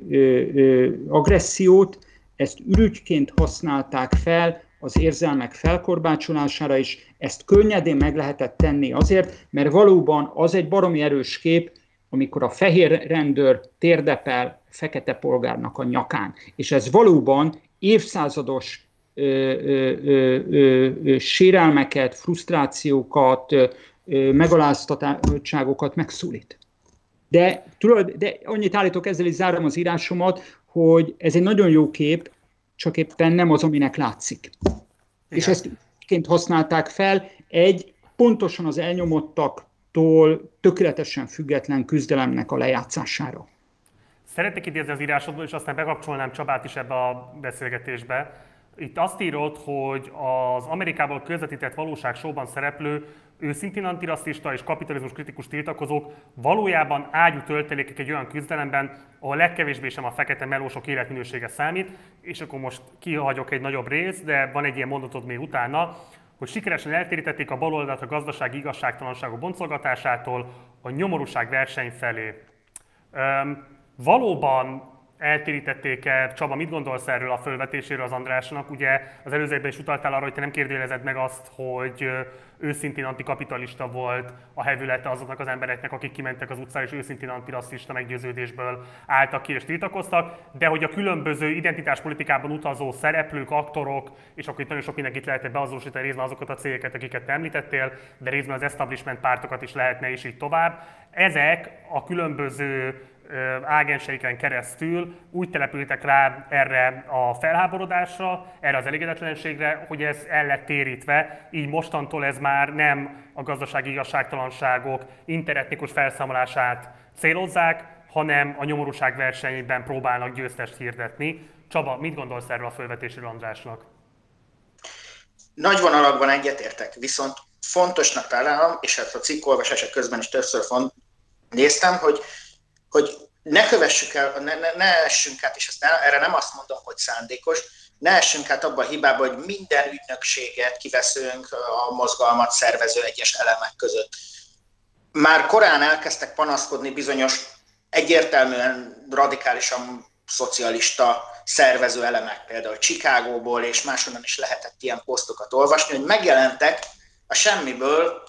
agressziót, ezt ürügyként használták fel az érzelmek felkorbácsolására is, ezt könnyedén meg lehetett tenni azért, mert valóban az egy baromi erős kép, amikor a fehér rendőr térdepel fekete polgárnak a nyakán. És ez valóban évszázados ö, ö, ö, ö, sérelmeket, frusztrációkat, ö, megaláztatottságokat megszólít. De, tudod, de annyit állítok, ezzel is zárom az írásomat, hogy ez egy nagyon jó kép, csak éppen nem az, aminek látszik. Igen. És ezt ként használták fel egy pontosan az elnyomottaktól tökéletesen független küzdelemnek a lejátszására. Szeretnék idézni az írásodból, és aztán bekapcsolnám Csabát is ebbe a beszélgetésbe. Itt azt írod, hogy az Amerikából közvetített valóságsóban szereplő őszintén antirasszista és kapitalizmus kritikus tiltakozók valójában ágyú töltelékek egy olyan küzdelemben, ahol legkevésbé sem a fekete melósok életminősége számít, és akkor most kihagyok egy nagyobb részt, de van egy ilyen mondatod még utána, hogy sikeresen eltérítették a baloldalt a gazdasági igazságtalanságok boncolgatásától a nyomorúság verseny felé. Üm, valóban eltérítették-e, Csaba, mit gondolsz erről a fölvetéséről az Andrásnak? Ugye az előzőben is utaltál arra, hogy te nem kérdőjelezed meg azt, hogy őszintén antikapitalista volt a hevülete azoknak az embereknek, akik kimentek az utcára, és őszintén antirasszista meggyőződésből álltak ki és tiltakoztak, de hogy a különböző identitáspolitikában utazó szereplők, aktorok, és akkor itt nagyon sok mindenkit lehetne beazonosítani részben azokat a cégeket, akiket említettél, de részben az establishment pártokat is lehetne, és így tovább. Ezek a különböző ágenseiken keresztül úgy települtek rá erre a felháborodásra, erre az elégedetlenségre, hogy ez el lett térítve, így mostantól ez már nem a gazdasági igazságtalanságok interetnikus felszámolását célozzák, hanem a nyomorúság versenyben próbálnak győztest hirdetni. Csaba, mit gondolsz erről a fölvetésről Andrásnak? Nagy vonalakban egyetértek, viszont fontosnak találom, és hát a cikkolvasása közben is többször font, néztem, hogy hogy ne kövessük el, ne, ne, ne essünk át, és ezt ne, erre nem azt mondom, hogy szándékos, ne essünk át abba a hibába, hogy minden ügynökséget kiveszünk a mozgalmat szervező egyes elemek között. Már korán elkezdtek panaszkodni bizonyos egyértelműen radikálisan szocialista szervező elemek, például Chicagóból és máshonnan is lehetett ilyen posztokat olvasni, hogy megjelentek a semmiből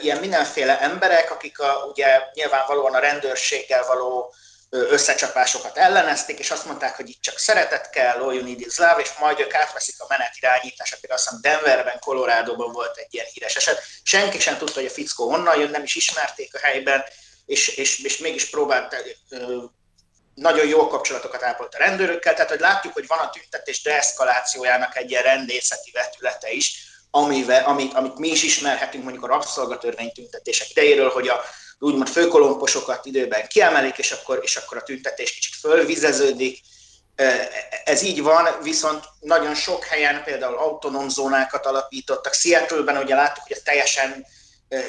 ilyen mindenféle emberek, akik a, ugye nyilvánvalóan a rendőrséggel való összecsapásokat ellenezték, és azt mondták, hogy itt csak szeretet kell, all you need is love, és majd ők átveszik a menetirányítását. Például azt hiszem Denverben, Colorado-ban volt egy ilyen híres eset. Senki sem tudta, hogy a fickó honnan jön, nem is ismerték a helyben, és, és, és mégis próbált nagyon jó kapcsolatokat ápolt a rendőrökkel, tehát hogy látjuk, hogy van a tüntetés deeszkalációjának egy ilyen rendészeti vetülete is, amivel, amit, amit mi is ismerhetünk mondjuk a rabszolgatörvény tüntetések idejéről, hogy a úgymond főkolomposokat időben kiemelik, és akkor, és akkor a tüntetés kicsit fölvizeződik. Ez így van, viszont nagyon sok helyen például autonóm zónákat alapítottak. Seattle-ben ugye láttuk, hogy ez teljesen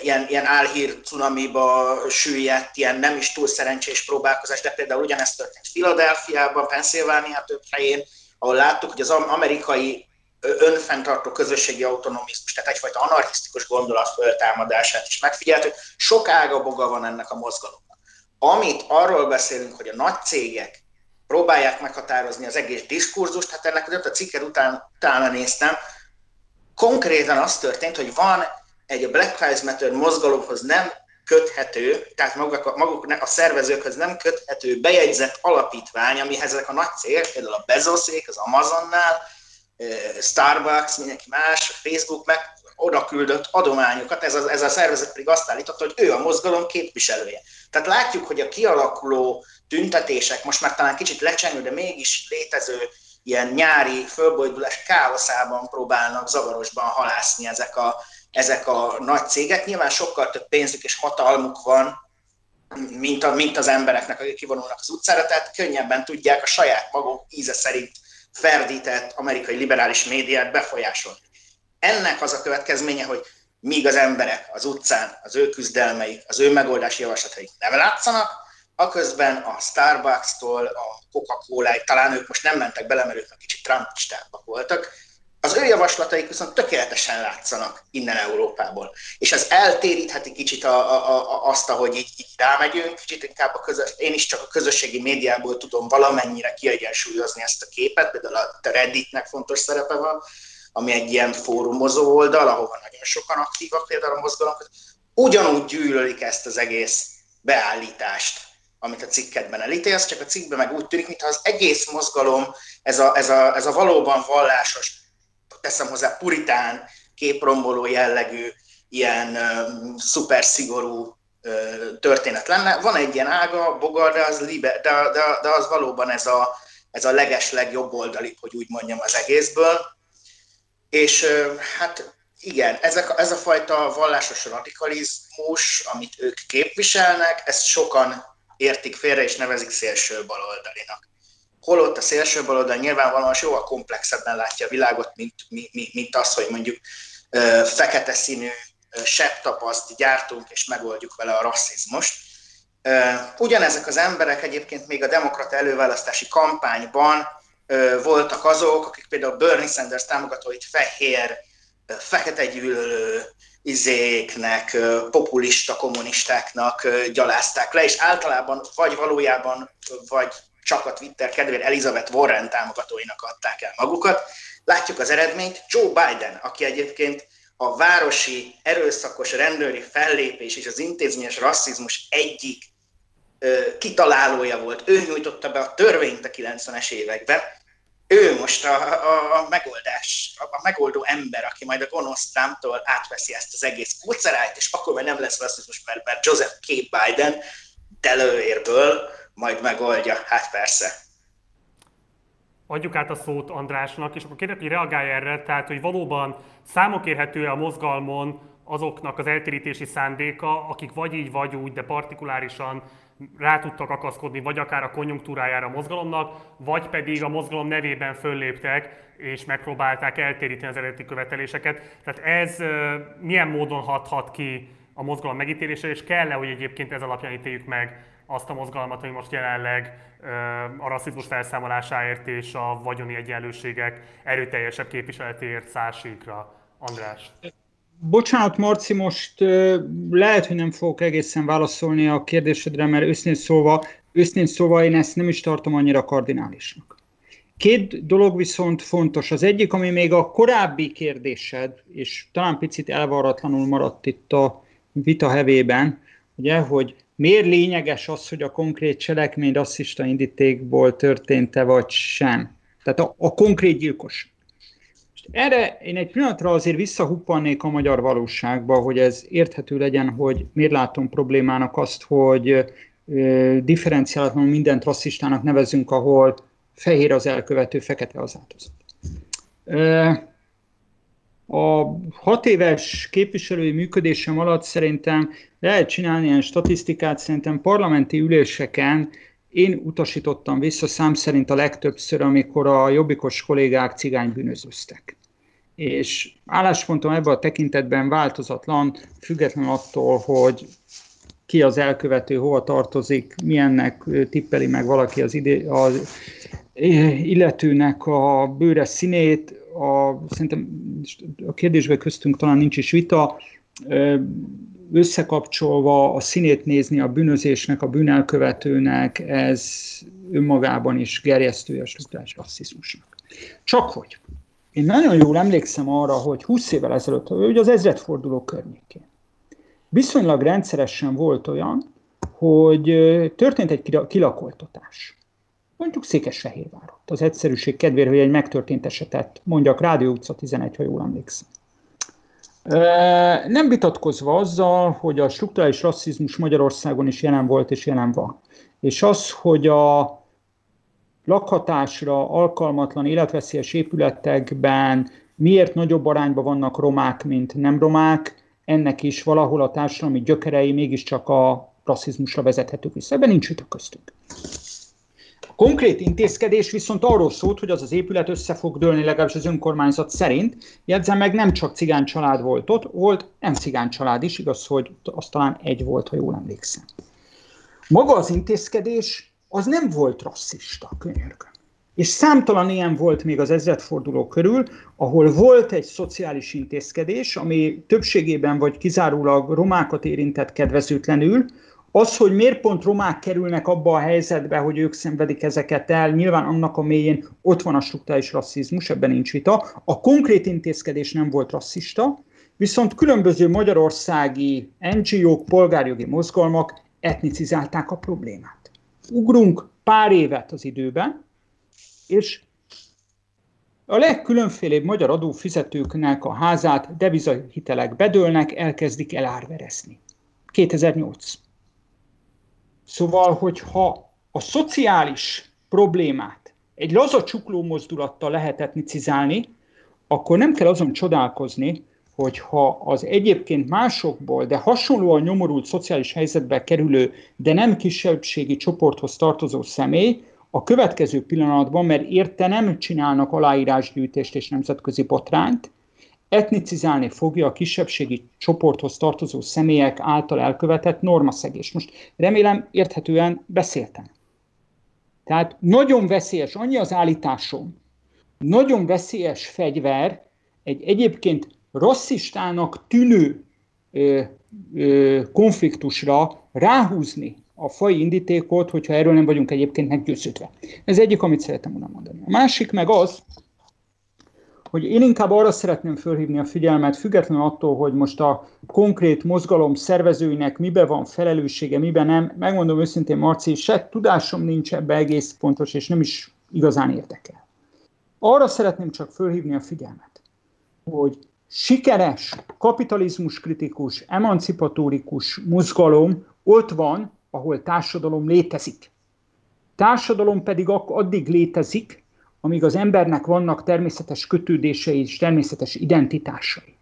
ilyen, ilyen álhír cunamiba süllyedt, ilyen nem is túl szerencsés próbálkozás, de például ugyanezt történt Philadelphiában, Pennsylvania több helyén, ahol láttuk, hogy az amerikai önfenntartó közösségi autonomizmus, tehát egyfajta anarchisztikus gondolat föltámadását is megfigyeltük. Sok ága boga van ennek a mozgalomnak. Amit arról beszélünk, hogy a nagy cégek próbálják meghatározni az egész diskurzust, hát ennek a cikker után, utána néztem, konkrétan az történt, hogy van egy a Black Lives Matter mozgalomhoz nem köthető, tehát maguk, maguk a szervezőkhöz nem köthető bejegyzett alapítvány, amihez ezek a nagy cégek, például a Bezoszék, az Amazonnál, Starbucks, mindenki más, Facebook meg oda küldött adományokat, ez a, ez a szervezet pedig azt állította, hogy ő a mozgalom képviselője. Tehát látjuk, hogy a kialakuló tüntetések most már talán kicsit lecsengő, de mégis létező ilyen nyári fölbojdulás káoszában próbálnak zavarosban halászni ezek a, ezek a nagy cégek. Nyilván sokkal több pénzük és hatalmuk van, mint, a, mint az embereknek, akik kivonulnak az utcára, tehát könnyebben tudják a saját maguk íze szerint ferdített amerikai liberális médiát befolyásolni. Ennek az a következménye, hogy míg az emberek az utcán, az ő küzdelmeik, az ő megoldási javaslataik nem látszanak, aközben a Starbucks-tól a Coca-Cola, talán ők most nem mentek bele, mert ők kicsit Trumpistábbak voltak, az ő javaslataik viszont tökéletesen látszanak innen Európából. És ez eltérítheti kicsit a, a, a, azt, ahogy így, így rámegyünk, kicsit inkább a közös, én is csak a közösségi médiából tudom valamennyire kiegyensúlyozni ezt a képet, például a Redditnek fontos szerepe van, ami egy ilyen fórumozó oldal, ahova nagyon sokan aktívak például a mozgalomkat, ugyanúgy gyűlölik ezt az egész beállítást, amit a cikkedben elítélsz, csak a cikkben meg úgy tűnik, mintha az egész mozgalom, ez a, ez a, ez a valóban vallásos, teszem hozzá puritán, képromboló jellegű, ilyen szuper szigorú uh, történet lenne. Van egy ilyen ága, bogar, de az, libe, de, de, de az valóban ez a, ez a legesleg jobb oldali, hogy úgy mondjam, az egészből. És hát igen, ezek, ez a fajta vallásos radikalizmus, amit ők képviselnek, ezt sokan értik félre és nevezik szélső baloldalinak. Holott a szélső baloldal nyilvánvalóan sokkal komplexebben látja a világot, mint, mint, mint az, hogy mondjuk fekete színű septapaszt gyártunk és megoldjuk vele a rasszizmust. Ugyanezek az emberek egyébként még a demokrata előválasztási kampányban voltak azok, akik például Bernie Sanders támogatóit fehér, fekete gyűlölő, izéknek, populista kommunistáknak gyalázták le, és általában vagy valójában, vagy csak a Twitter kedvéért Elizabeth Warren támogatóinak adták el magukat. Látjuk az eredményt. Joe Biden, aki egyébként a városi erőszakos rendőri fellépés és az intézményes rasszizmus egyik ö, kitalálója volt. Ő nyújtotta be a törvényt a 90-es években. Ő most a, a, a megoldás, a, a megoldó ember, aki majd a gonosz Trumptól átveszi ezt az egész kucerájt, és akkor már nem lesz rasszizmus, mert, mert Joseph K. Biden Delaware-ből majd megoldja. Hát persze adjuk át a szót Andrásnak, és akkor kérlek, hogy reagálj erre, tehát hogy valóban számok érhető a mozgalmon azoknak az eltérítési szándéka, akik vagy így, vagy úgy, de partikulárisan rá tudtak akaszkodni, vagy akár a konjunktúrájára a mozgalomnak, vagy pedig a mozgalom nevében fölléptek, és megpróbálták eltéríteni az eredeti követeléseket. Tehát ez milyen módon hathat ki a mozgalom megítélésre, és kell-e, hogy egyébként ez alapján ítéljük meg azt a mozgalmat, ami most jelenleg a rasszizmus felszámolásáért és a vagyoni egyenlőségek erőteljesebb képviseletéért szásíkra. András. Bocsánat, Marci, most lehet, hogy nem fogok egészen válaszolni a kérdésedre, mert őszintén szóval, őszintén szóval én ezt nem is tartom annyira kardinálisnak. Két dolog viszont fontos. Az egyik, ami még a korábbi kérdésed, és talán picit elvarratlanul maradt itt a vita hevében, ugye, hogy miért lényeges az, hogy a konkrét cselekmény rasszista indítékból történt-e vagy sem? Tehát a, a konkrét gyilkos. Erre én egy pillanatra azért visszahuppannék a magyar valóságba, hogy ez érthető legyen, hogy miért látom problémának azt, hogy differenciálatlanul mindent rasszistának nevezünk, ahol fehér az elkövető, fekete az áldozat. A hat éves képviselői működésem alatt szerintem lehet csinálni ilyen statisztikát, szerintem parlamenti üléseken én utasítottam vissza szám szerint a legtöbbször, amikor a jobbikos kollégák cigánybűnözöztek. És álláspontom ebben a tekintetben változatlan, független attól, hogy ki az elkövető, hova tartozik, milyennek tippeli meg valaki az, ide, az illetőnek a bőre színét, a, szerintem a kérdésben köztünk talán nincs is vita, összekapcsolva a színét nézni a bűnözésnek, a bűnelkövetőnek, ez önmagában is gerjesztője a struktúrás rasszizmusnak. Csak hogy én nagyon jól emlékszem arra, hogy 20 évvel ezelőtt, ugye az ezredforduló környékén, viszonylag rendszeresen volt olyan, hogy történt egy kilakoltatás. Mondjuk Székesfehérvárot. Az egyszerűség kedvéért, hogy egy megtörtént esetet mondjak, Rádió utca 11, ha jól emlékszem. Nem vitatkozva azzal, hogy a strukturális rasszizmus Magyarországon is jelen volt és jelen van. És az, hogy a lakhatásra alkalmatlan életveszélyes épületekben miért nagyobb arányban vannak romák, mint nem romák, ennek is valahol a társadalmi gyökerei mégiscsak a rasszizmusra vezethetők vissza. Ebben nincs vita köztünk. Konkrét intézkedés viszont arról szólt, hogy az az épület össze fog dőlni legalábbis az önkormányzat szerint. Jegyzem meg, nem csak cigány család volt ott, volt nem cigány család is, igaz, hogy az talán egy volt, ha jól emlékszem. Maga az intézkedés az nem volt rasszista, könyörgöm. És számtalan ilyen volt még az ezredforduló körül, ahol volt egy szociális intézkedés, ami többségében vagy kizárólag romákat érintett kedvezőtlenül, az, hogy miért pont romák kerülnek abba a helyzetbe, hogy ők szenvedik ezeket el, nyilván annak a mélyén ott van a struktúrális rasszizmus, ebben nincs vita. A konkrét intézkedés nem volt rasszista, viszont különböző magyarországi NGO-k, polgárjogi mozgalmak etnicizálták a problémát. Ugrunk pár évet az időben, és a legkülönfélébb magyar adófizetőknek a házát devizahitelek bedőlnek, elkezdik elárverezni. 2008. Szóval, hogyha a szociális problémát egy laza csukló mozdulattal lehet etnicizálni, akkor nem kell azon csodálkozni, hogyha az egyébként másokból, de hasonlóan nyomorult szociális helyzetbe kerülő, de nem kisebbségi csoporthoz tartozó személy a következő pillanatban, mert érte nem csinálnak aláírásgyűjtést és nemzetközi botrányt, etnicizálni fogja a kisebbségi csoporthoz tartozó személyek által elkövetett normaszegés. Most remélem érthetően beszéltem. Tehát nagyon veszélyes, annyi az állításom, nagyon veszélyes fegyver egy egyébként rasszistának tűnő ö, ö, konfliktusra ráhúzni a fai indítékot, hogyha erről nem vagyunk egyébként meggyőződve. Ez egyik, amit szeretem volna mondani. A másik meg az, hogy én inkább arra szeretném fölhívni a figyelmet, függetlenül attól, hogy most a konkrét mozgalom szervezőinek mibe van felelőssége, mibe nem. Megmondom őszintén, Marci, se tudásom nincs ebbe egész pontos, és nem is igazán érdekel. Arra szeretném csak fölhívni a figyelmet, hogy sikeres, kapitalizmus kritikus, emancipatórikus mozgalom ott van, ahol társadalom létezik. Társadalom pedig addig létezik, amíg az embernek vannak természetes kötődései és természetes identitásai.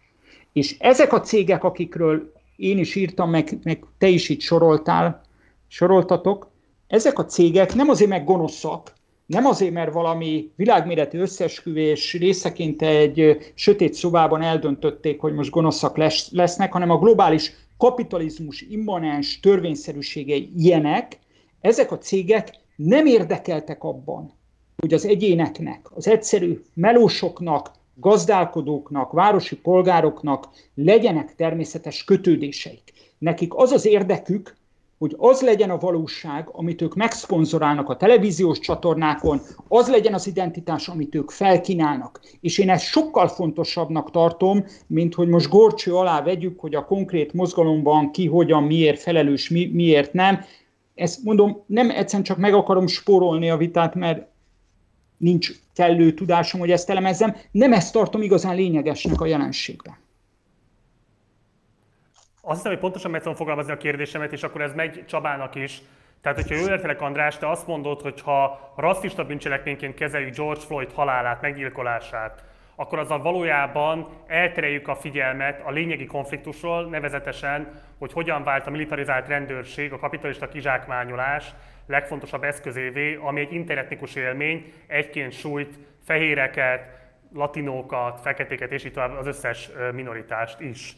És ezek a cégek, akikről én is írtam, meg, meg te is itt soroltál, soroltatok, ezek a cégek nem azért meg gonoszak, nem azért, mert valami világméretű összesküvés részeként egy sötét szobában eldöntötték, hogy most gonoszak lesz, lesznek, hanem a globális kapitalizmus immanens törvényszerűségei ilyenek, ezek a cégek nem érdekeltek abban, hogy az egyéneknek, az egyszerű melósoknak, gazdálkodóknak, városi polgároknak legyenek természetes kötődéseik. Nekik az az érdekük, hogy az legyen a valóság, amit ők megszponzorálnak a televíziós csatornákon, az legyen az identitás, amit ők felkínálnak. És én ezt sokkal fontosabbnak tartom, mint hogy most gorcső alá vegyük, hogy a konkrét mozgalomban ki, hogyan, miért felelős, mi, miért nem. Ezt mondom, nem egyszerűen csak meg akarom spórolni a vitát, mert nincs kellő tudásom, hogy ezt elemezzem. Nem ezt tartom igazán lényegesnek a jelenségben. Azt hiszem, hogy pontosan meg tudom fogalmazni a kérdésemet, és akkor ez megy Csabának is. Tehát, hogyha jól értelek, András, te azt mondod, hogy ha rasszista bűncselekményként kezeljük George Floyd halálát, meggyilkolását, akkor azzal valójában eltereljük a figyelmet a lényegi konfliktusról, nevezetesen, hogy hogyan vált a militarizált rendőrség, a kapitalista kizsákmányolás legfontosabb eszközévé, ami egy interetnikus élmény, egyként sújt fehéreket, latinókat, feketéket és így tovább az összes minoritást is.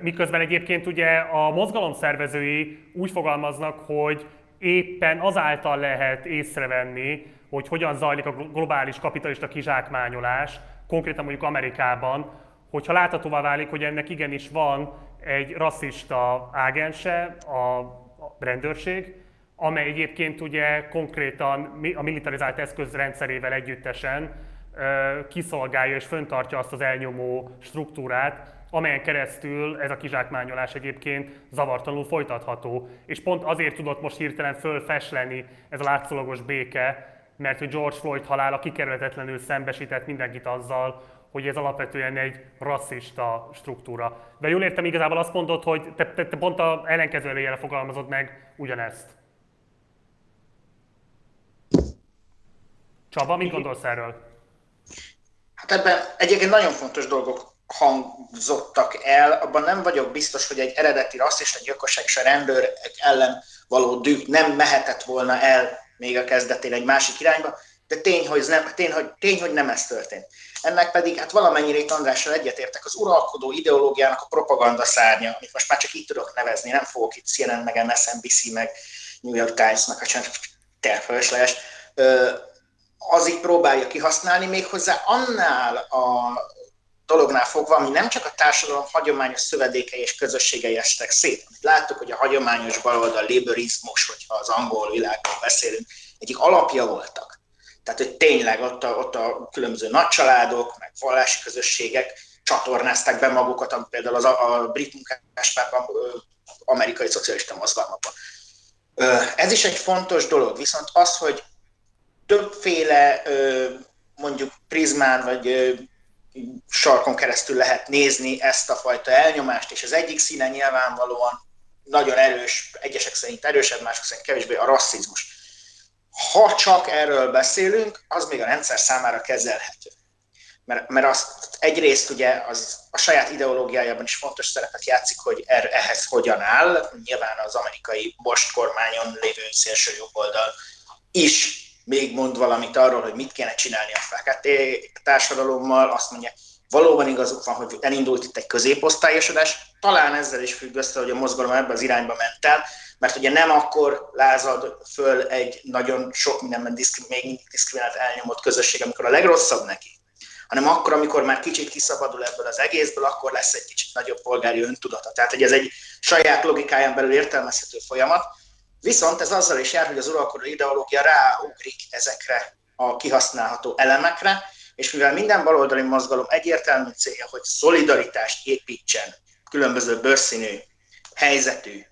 Miközben egyébként ugye a mozgalom szervezői úgy fogalmaznak, hogy éppen azáltal lehet észrevenni, hogy hogyan zajlik a globális kapitalista kizsákmányolás, konkrétan mondjuk Amerikában, hogyha láthatóvá válik, hogy ennek igenis van egy rasszista ágense, a rendőrség, amely egyébként ugye konkrétan a militarizált eszközrendszerével együttesen kiszolgálja és föntartja azt az elnyomó struktúrát, amelyen keresztül ez a kizsákmányolás egyébként zavartalanul folytatható. És pont azért tudott most hirtelen fölfesleni ez a látszólagos béke, mert hogy George Floyd halála kikerülhetetlenül szembesített mindenkit azzal, hogy ez alapvetően egy rasszista struktúra. De jól értem, igazából azt mondod, hogy te, te, te pont a ellenkező elejére fogalmazod meg ugyanezt. Csaba, mit gondolsz erről? Hát ebben egyébként nagyon fontos dolgok hangzottak el, abban nem vagyok biztos, hogy egy eredeti rasszista gyilkosság és a rendőr ellen való düh nem mehetett volna el még a kezdetén egy másik irányba, de tény, hogy nem, tény, hogy, tény, hogy nem ez történt. Ennek pedig, hát valamennyire itt Andrással egyetértek, az uralkodó ideológiának a propaganda szárnya, amit most már csak így tudok nevezni, nem fogok itt CNN, meg MSNBC, meg New York Times-nak a tervfölösleges, az így próbálja kihasználni, méghozzá annál a dolognál fogva, ami nem csak a társadalom hagyományos szövedékei és közösségei estek szét. Láttuk, hogy a hagyományos baloldal liberizmus, hogyha az angol világról beszélünk, egyik alapja voltak. Tehát, hogy tényleg ott a, ott a különböző nagycsaládok, meg vallási közösségek csatornázták be magukat, például az a, a brit munkáspárban amerikai szocialista mozgalmakban. Ez is egy fontos dolog, viszont az, hogy többféle mondjuk prizmán vagy sarkon keresztül lehet nézni ezt a fajta elnyomást, és az egyik színe nyilvánvalóan nagyon erős, egyesek szerint erősebb, mások szerint kevésbé a rasszizmus. Ha csak erről beszélünk, az még a rendszer számára kezelhető. Mert, mert azt egyrészt ugye az a saját ideológiájában is fontos szerepet játszik, hogy er, ehhez hogyan áll. Nyilván az amerikai most kormányon lévő szélső jobboldal is még mond valamit arról, hogy mit kéne csinálni a fekete társadalommal, azt mondja, valóban igazuk van, hogy elindult itt egy középosztályosodás, talán ezzel is függ össze, hogy a mozgalom ebbe az irányba ment el, mert ugye nem akkor lázad föl egy nagyon sok mindenben diszkri- még mindig diszkriminált elnyomott közösség, amikor a legrosszabb neki, hanem akkor, amikor már kicsit kiszabadul ebből az egészből, akkor lesz egy kicsit nagyobb polgári öntudata. Tehát, hogy ez egy saját logikáján belül értelmezhető folyamat, Viszont ez azzal is jár, hogy az uralkodó ideológia ráugrik ezekre a kihasználható elemekre, és mivel minden baloldali mozgalom egyértelmű célja, hogy szolidaritást építsen különböző bőrszínű, helyzetű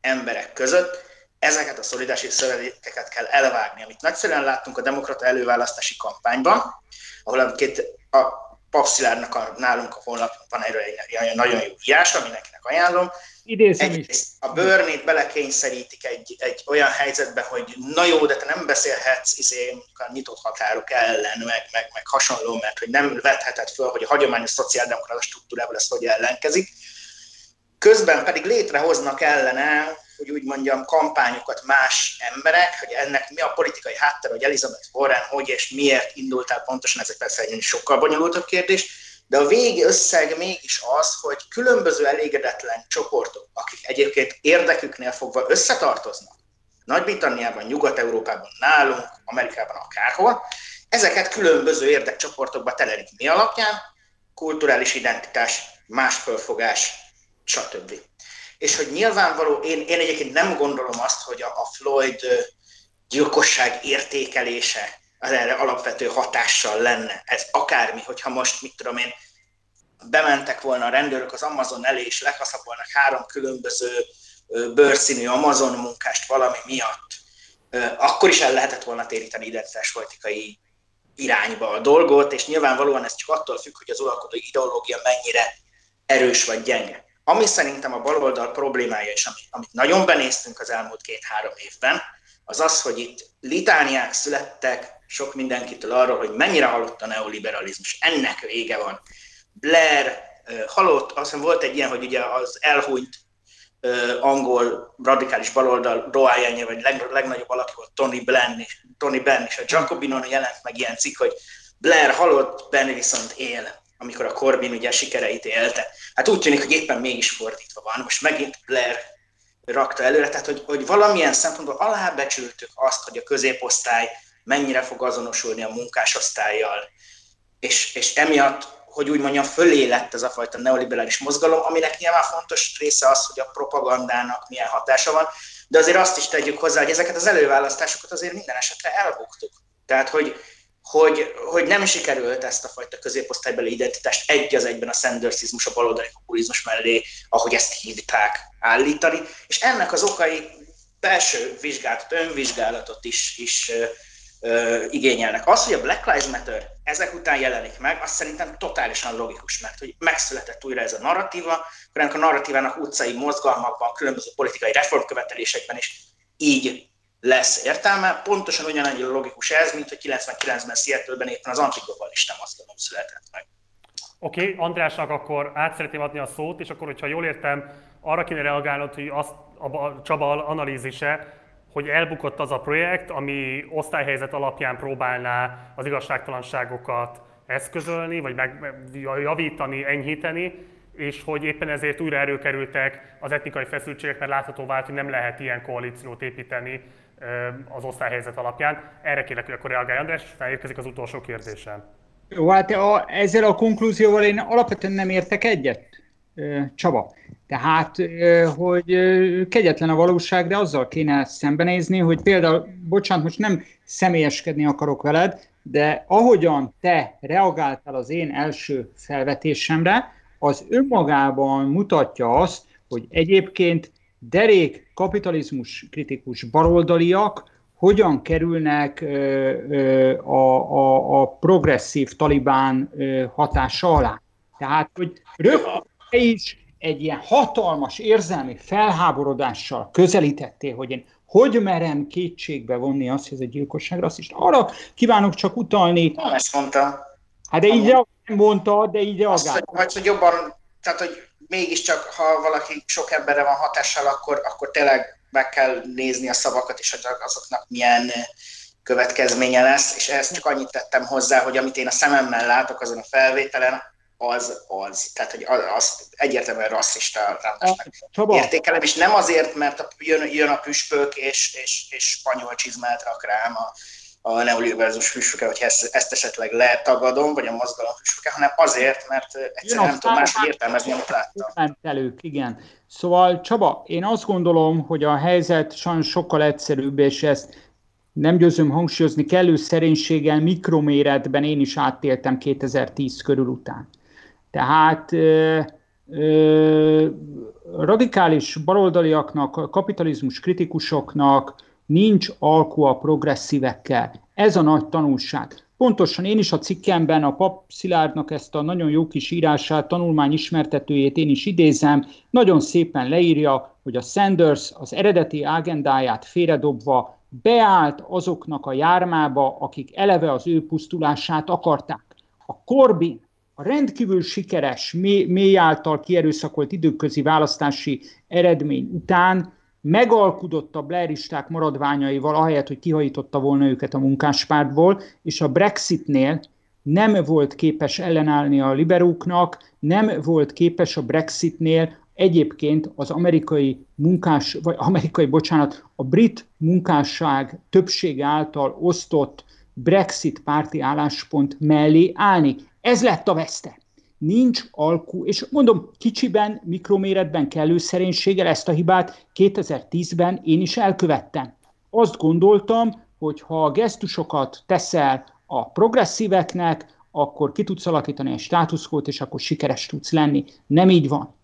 emberek között, ezeket a szolidási szövetékeket kell elvágni, amit nagyszerűen láttunk a demokrata előválasztási kampányban, ahol a két a Papszilárdnak a, nálunk a honlapon van erről egy nagyon jó írás, mindenkinek ajánlom, Idézem is. A bőrnét belekényszerítik egy, egy olyan helyzetbe, hogy na jó, de te nem beszélhetsz izé, a nyitott határok ellen, meg, meg, meg hasonló, mert hogy nem vetheted föl, hogy a hagyományos szociáldemokrata struktúrával ezt hogy ellenkezik. Közben pedig létrehoznak ellene, hogy úgy mondjam, kampányokat más emberek, hogy ennek mi a politikai háttere, hogy Elizabeth Warren hogy és miért indult el pontosan, ezek persze egy sokkal bonyolultabb kérdés, de a végi összeg mégis az, hogy különböző elégedetlen csoportok, akik egyébként érdeküknél fogva összetartoznak, Nagy-Britanniában, Nyugat-Európában, nálunk, Amerikában, akárhol, ezeket különböző érdekcsoportokba telerik mi alapján, kulturális identitás, más fölfogás, stb. És hogy nyilvánvaló, én, én egyébként nem gondolom azt, hogy a, a Floyd gyilkosság értékelése az erre alapvető hatással lenne. Ez akármi, hogyha most, mit tudom én, bementek volna a rendőrök az Amazon elé, és lekaszabolnak három különböző bőrszínű Amazon munkást valami miatt, akkor is el lehetett volna téríteni politikai irányba a dolgot, és nyilvánvalóan ez csak attól függ, hogy az uralkodó ideológia mennyire erős vagy gyenge. Ami szerintem a baloldal problémája, és amit, amit nagyon benéztünk az elmúlt két-három évben, az az, hogy itt litániák születtek sok mindenkitől arról, hogy mennyire halott a neoliberalizmus. Ennek vége van. Blair halott, azt hiszem volt egy ilyen, hogy ugye az elhúnyt angol radikális baloldal doájánja, vagy leg, legnagyobb alakja volt Tony Benn, Tony Benn, és a Jacobinon jelent meg ilyen cikk, hogy Blair halott, Benn viszont él, amikor a Corbyn ugye sikereit élte. Hát úgy tűnik, hogy éppen mégis fordítva van. Most megint Blair rakta előre, tehát hogy, hogy valamilyen szempontból alábecsültük azt, hogy a középosztály mennyire fog azonosulni a munkásosztályjal, és, és emiatt, hogy úgy mondjam, fölé lett ez a fajta neoliberális mozgalom, aminek nyilván fontos része az, hogy a propagandának milyen hatása van, de azért azt is tegyük hozzá, hogy ezeket az előválasztásokat azért minden esetre elbuktuk. Tehát, hogy, hogy, hogy nem sikerült ezt a fajta középosztálybeli identitást egy az egyben a szenderszizmus, a baloldali populizmus mellé, ahogy ezt hívták, állítani, és ennek az okai belső vizsgálatot, önvizsgálatot is, is ö, igényelnek. Az, hogy a Black Lives Matter ezek után jelenik meg, az szerintem totálisan logikus, mert hogy megszületett újra ez a narratíva, ennek a narratívának utcai mozgalmakban, különböző politikai reformkövetelésekben is így lesz értelme. Pontosan ugyanannyi logikus ez, mint hogy 99-ben Seattle-ben éppen az antiglobalista mozgalom született meg. Oké, okay, Andrásnak akkor át szeretném adni a szót, és akkor, hogyha jól értem, arra kéne reagálnod, hogy azt a Csaba analízise, hogy elbukott az a projekt, ami osztályhelyzet alapján próbálná az igazságtalanságokat eszközölni, vagy meg, javítani, enyhíteni, és hogy éppen ezért újra erőkerültek az etnikai feszültségek, mert látható vált, hogy nem lehet ilyen koalíciót építeni az osztályhelyzet alapján. Erre kérlek, hogy akkor reagálj, András, felérkezik az utolsó kérdésem. Jó, hát a, ezzel a konklúzióval én alapvetően nem értek egyet, Csaba. Tehát, hogy kegyetlen a valóság, de azzal kéne szembenézni, hogy például, bocsánat, most nem személyeskedni akarok veled, de ahogyan te reagáltál az én első felvetésemre, az önmagában mutatja azt, hogy egyébként derék kapitalizmus kritikus baloldaliak hogyan kerülnek a, a, a progresszív talibán hatása alá. Tehát, hogy rögtön is egy ilyen hatalmas érzelmi felháborodással közelítettél, hogy én hogy merem kétségbe vonni azt, hogy ez egy gyilkosság rasszista. Arra kívánok csak utalni. Nem ezt mondta. Hát de így nem mondta, de így reagált. Hogy, hogy jobban, tehát hogy mégiscsak, ha valaki sok emberre van hatással, akkor, akkor tényleg meg kell nézni a szavakat, és hogy azoknak milyen következménye lesz, és ezt csak annyit tettem hozzá, hogy amit én a szememmel látok azon a felvételen, az az. Tehát, hogy az egyértelműen rasszista Csaba. értékelem, és nem azért, mert a, jön, jön a püspök, és, és, és spanyol csizmát rak rám a, a neoliberalizmus püspöke, hogy ezt, ezt esetleg letagadom, vagy a mozgalom püspöke, hanem azért, mert egyszerűen nem tudom máshogy értelmezni, amit láttam. Elők, igen. Szóval Csaba, én azt gondolom, hogy a helyzet sajnos sokkal egyszerűbb, és ezt nem győzöm hangsúlyozni, kellő szerénységgel mikroméretben én is áttéltem 2010 körül után. Tehát ö, ö, radikális baloldaliaknak, kapitalizmus kritikusoknak nincs alkú a progresszívekkel. Ez a nagy tanulság. Pontosan én is a cikkemben a pap Szilárdnak ezt a nagyon jó kis írását, tanulmány ismertetőjét én is idézem, nagyon szépen leírja, hogy a Sanders az eredeti agendáját félredobva beállt azoknak a jármába, akik eleve az ő pusztulását akarták. A Corbyn a rendkívül sikeres, mély által kierőszakolt időközi választási eredmény után megalkudott a blairisták maradványaival, ahelyett, hogy kihajította volna őket a munkáspártból, és a Brexitnél nem volt képes ellenállni a liberóknak, nem volt képes a Brexitnél egyébként az amerikai munkás, vagy amerikai, bocsánat, a brit munkásság többsége által osztott Brexit párti álláspont mellé állni. Ez lett a veszte. Nincs alkú, és mondom, kicsiben, mikroméretben kellő szerénységgel ezt a hibát 2010-ben én is elkövettem. Azt gondoltam, hogy ha a gesztusokat teszel a progresszíveknek, akkor ki tudsz alakítani egy státuszkót, és akkor sikeres tudsz lenni. Nem így van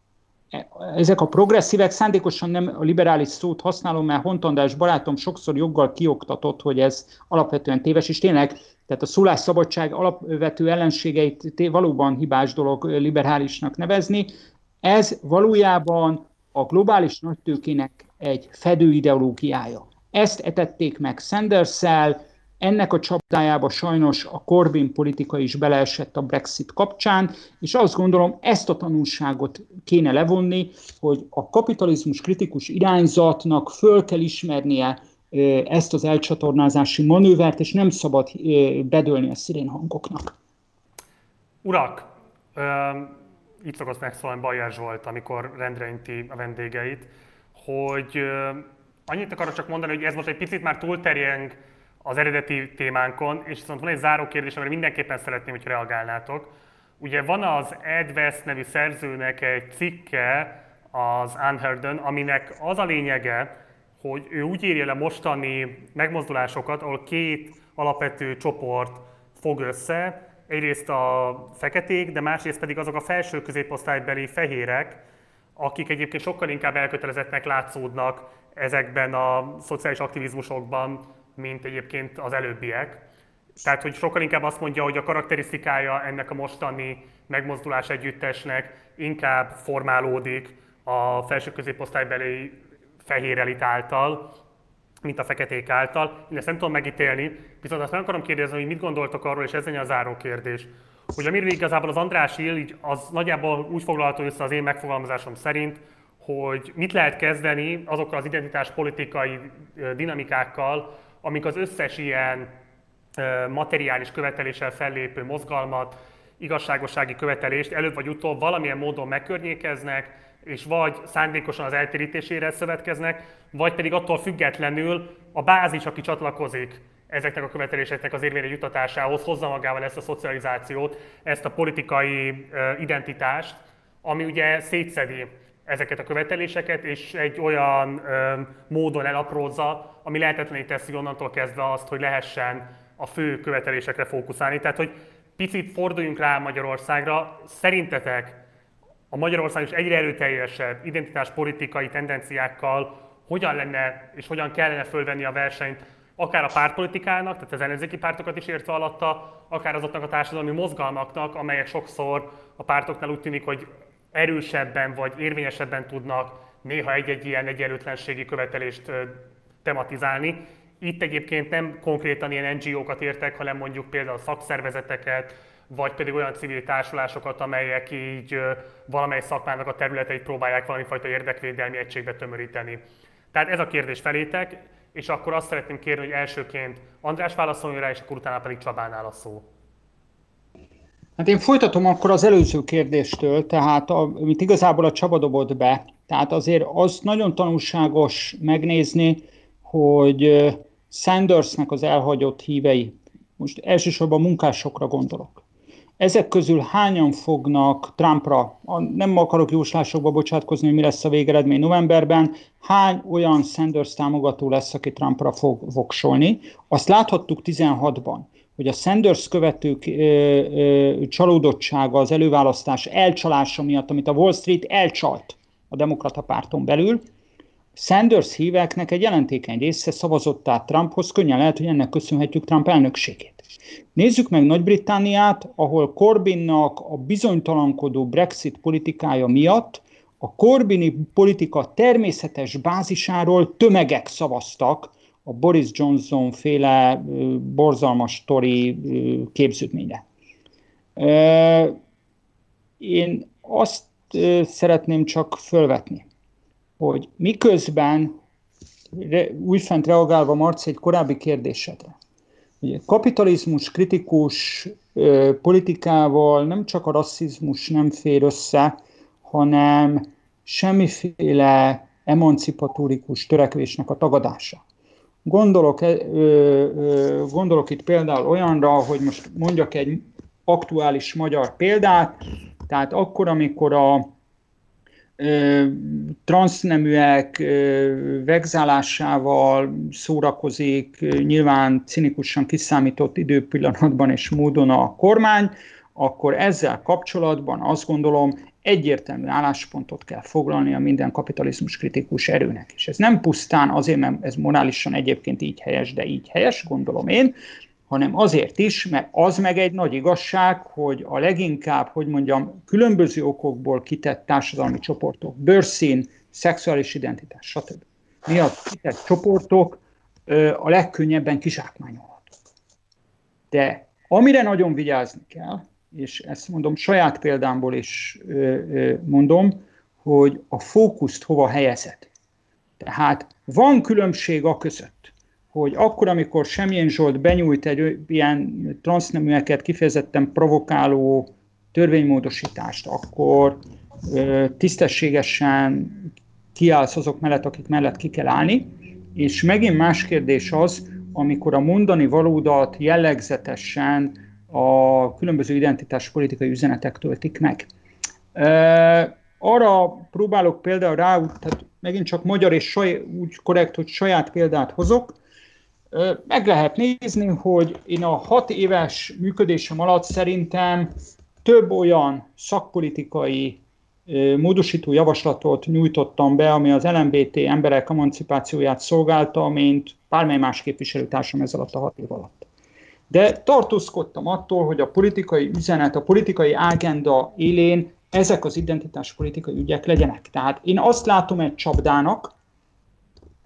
ezek a progresszívek, szándékosan nem a liberális szót használom, mert Hontandás barátom sokszor joggal kioktatott, hogy ez alapvetően téves, és tényleg, tehát a szólásszabadság alapvető ellenségeit valóban hibás dolog liberálisnak nevezni. Ez valójában a globális nagytőkének egy fedő ideológiája. Ezt etették meg sanders ennek a csapdájába sajnos a Corbyn politika is beleesett a Brexit kapcsán, és azt gondolom, ezt a tanulságot kéne levonni, hogy a kapitalizmus kritikus irányzatnak föl kell ismernie ezt az elcsatornázási manővert, és nem szabad bedőlni a szirén hangoknak. Urak, itt szokott megszólalni Bajer Zsolt, amikor rendre inti a vendégeit, hogy annyit akarok csak mondani, hogy ez most egy picit már túlterjeng az eredeti témánkon, és viszont van egy záró kérdés, amire mindenképpen szeretném, hogy reagálnátok. Ugye van az Ed West nevű szerzőnek egy cikke az Unheardon, aminek az a lényege, hogy ő úgy írja le mostani megmozdulásokat, ahol két alapvető csoport fog össze, egyrészt a feketék, de másrészt pedig azok a felső középosztálybeli fehérek, akik egyébként sokkal inkább elkötelezettnek látszódnak ezekben a szociális aktivizmusokban, mint egyébként az előbbiek. Tehát, hogy sokkal inkább azt mondja, hogy a karakterisztikája ennek a mostani megmozdulás együttesnek inkább formálódik a felső középosztálybeli fehér elit által, mint a feketék által. Én ezt nem tudom megítélni, viszont azt nem akarom kérdezni, hogy mit gondoltok arról, és ez a záró kérdés, hogy amiről igazából az András ír, így az nagyjából úgy foglalható össze az én megfogalmazásom szerint, hogy mit lehet kezdeni azokkal az identitáspolitikai dinamikákkal, amik az összes ilyen materiális követeléssel fellépő mozgalmat, igazságossági követelést előbb vagy utóbb valamilyen módon megkörnyékeznek, és vagy szándékosan az eltérítésére szövetkeznek, vagy pedig attól függetlenül a bázis, aki csatlakozik ezeknek a követeléseknek az érvényre jutatásához, hozza magával ezt a szocializációt, ezt a politikai identitást, ami ugye szétszedi ezeket a követeléseket, és egy olyan módon elaprózza, ami lehetetlené teszi onnantól kezdve azt, hogy lehessen a fő követelésekre fókuszálni. Tehát, hogy picit forduljunk rá Magyarországra, szerintetek a Magyarország is egyre erőteljesebb identitáspolitikai tendenciákkal hogyan lenne és hogyan kellene fölvenni a versenyt akár a pártpolitikának, tehát az ellenzéki pártokat is értve alatta, akár azoknak a társadalmi mozgalmaknak, amelyek sokszor a pártoknál úgy tűnik, hogy erősebben vagy érvényesebben tudnak néha egy-egy ilyen egyenlőtlenségi követelést tematizálni. Itt egyébként nem konkrétan ilyen NGO-kat értek, hanem mondjuk például szakszervezeteket, vagy pedig olyan civil társulásokat, amelyek így valamely szakmának a területeit próbálják valamifajta érdekvédelmi egységbe tömöríteni. Tehát ez a kérdés felétek, és akkor azt szeretném kérni, hogy elsőként András válaszoljon rá, és akkor utána pedig Csabánál a szó. Hát én folytatom akkor az előző kérdéstől, tehát amit igazából a Csaba dobott be. Tehát azért az nagyon tanulságos megnézni, hogy Sandersnek az elhagyott hívei, most elsősorban munkásokra gondolok, ezek közül hányan fognak Trumpra, nem akarok jóslásokba bocsátkozni, hogy mi lesz a végeredmény novemberben, hány olyan Sanders támogató lesz, aki Trumpra fog voksolni. Azt láthattuk 16-ban, hogy a Sanders követők ö, ö, csalódottsága az előválasztás elcsalása miatt, amit a Wall Street elcsalt a demokrata párton belül, Sanders híveknek egy jelentékeny része szavazott át Trumphoz, könnyen lehet, hogy ennek köszönhetjük Trump elnökségét. Nézzük meg Nagy-Britanniát, ahol Corbynnak a bizonytalankodó Brexit politikája miatt a Corbini politika természetes bázisáról tömegek szavaztak a Boris Johnson féle borzalmas tori képződményre. Én azt szeretném csak fölvetni, hogy miközben újfent reagálva Marci egy korábbi kérdésedre, Ugye, kapitalizmus kritikus ö, politikával nem csak a rasszizmus nem fér össze, hanem semmiféle emancipatórikus törekvésnek a tagadása. Gondolok, ö, ö, gondolok itt például olyanra, hogy most mondjak egy aktuális magyar példát, tehát akkor, amikor a transzneműek vegzálásával szórakozik, nyilván cinikusan kiszámított időpillanatban és módon a kormány, akkor ezzel kapcsolatban azt gondolom egyértelmű álláspontot kell foglalni a minden kapitalizmus kritikus erőnek. És ez nem pusztán azért, mert ez morálisan egyébként így helyes, de így helyes, gondolom én, hanem azért is, mert az meg egy nagy igazság, hogy a leginkább, hogy mondjam, különböző okokból kitett társadalmi csoportok, bőrszín, szexuális identitás, stb. miatt kitett csoportok a legkönnyebben kizsákmányolhatók. De amire nagyon vigyázni kell, és ezt mondom saját példámból is mondom, hogy a fókuszt hova helyezed. Tehát van különbség a között, hogy akkor, amikor Semjén Zsolt benyújt egy ilyen transzneműeket kifejezetten provokáló törvénymódosítást, akkor ö, tisztességesen kiállsz azok mellett, akik mellett ki kell állni, és megint más kérdés az, amikor a mondani valódat jellegzetesen a különböző identitáspolitikai üzenetek töltik meg. Arra próbálok például rá, tehát megint csak magyar és saj, úgy korrekt, hogy saját példát hozok, meg lehet nézni, hogy én a hat éves működésem alatt szerintem több olyan szakpolitikai módosító javaslatot nyújtottam be, ami az LMBT emberek emancipációját szolgálta, mint bármely más képviselőtársam ez alatt a hat év alatt. De tartózkodtam attól, hogy a politikai üzenet, a politikai ágenda élén ezek az identitáspolitikai ügyek legyenek. Tehát én azt látom egy csapdának,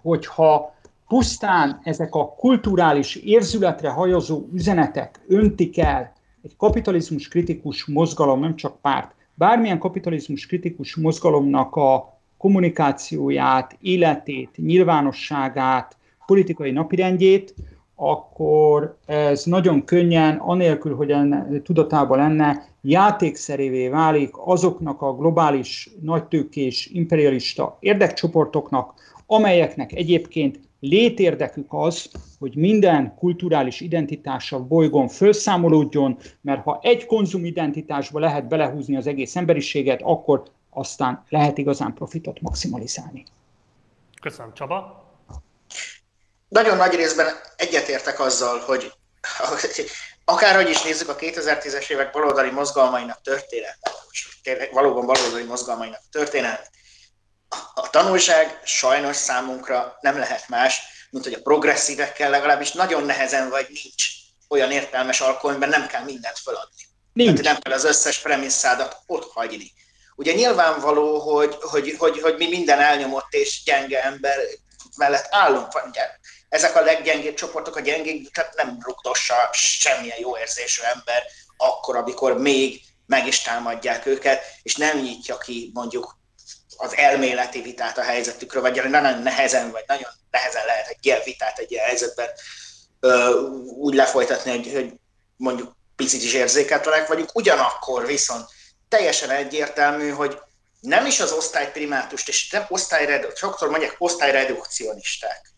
hogyha pusztán ezek a kulturális érzületre hajazó üzenetek öntik el egy kapitalizmus kritikus mozgalom, nem csak párt, bármilyen kapitalizmus kritikus mozgalomnak a kommunikációját, életét, nyilvánosságát, politikai napirendjét, akkor ez nagyon könnyen, anélkül, hogy enne, tudatában lenne, játékszerévé válik azoknak a globális, nagytőkés, imperialista érdekcsoportoknak, amelyeknek egyébként létérdekük az, hogy minden kulturális identitása bolygón felszámolódjon, mert ha egy konzumidentitásba lehet belehúzni az egész emberiséget, akkor aztán lehet igazán profitot maximalizálni. Köszönöm, Csaba. Nagyon nagy részben egyetértek azzal, hogy akárhogy is nézzük a 2010-es évek baloldali mozgalmainak történetét, valóban baloldali mozgalmainak történet. A tanulság sajnos számunkra nem lehet más, mint hogy a progresszívekkel legalábbis nagyon nehezen vagy nincs olyan értelmes alkohol, amiben nem kell mindent feladni. Nincs. Tehát nem kell az összes premisszádat ott hagyni. Ugye nyilvánvaló, hogy, hogy, hogy, hogy mi minden elnyomott és gyenge ember mellett állunk. Ugye, ezek a leggyengébb csoportok, a gyengék, tehát nem rugdossa semmilyen jó érzésű ember akkor, amikor még meg is támadják őket, és nem nyitja ki mondjuk az elméleti vitát a helyzetükről, vagy nagyon nehezen, vagy nagyon nehezen lehet egy ilyen vitát egy ilyen helyzetben ö, úgy lefolytatni, hogy, hogy mondjuk picit is érzéketlenek vagyunk, ugyanakkor viszont teljesen egyértelmű, hogy nem is az osztályprimátust, és nem osztályredu, sokszor mondják osztályredukcionisták,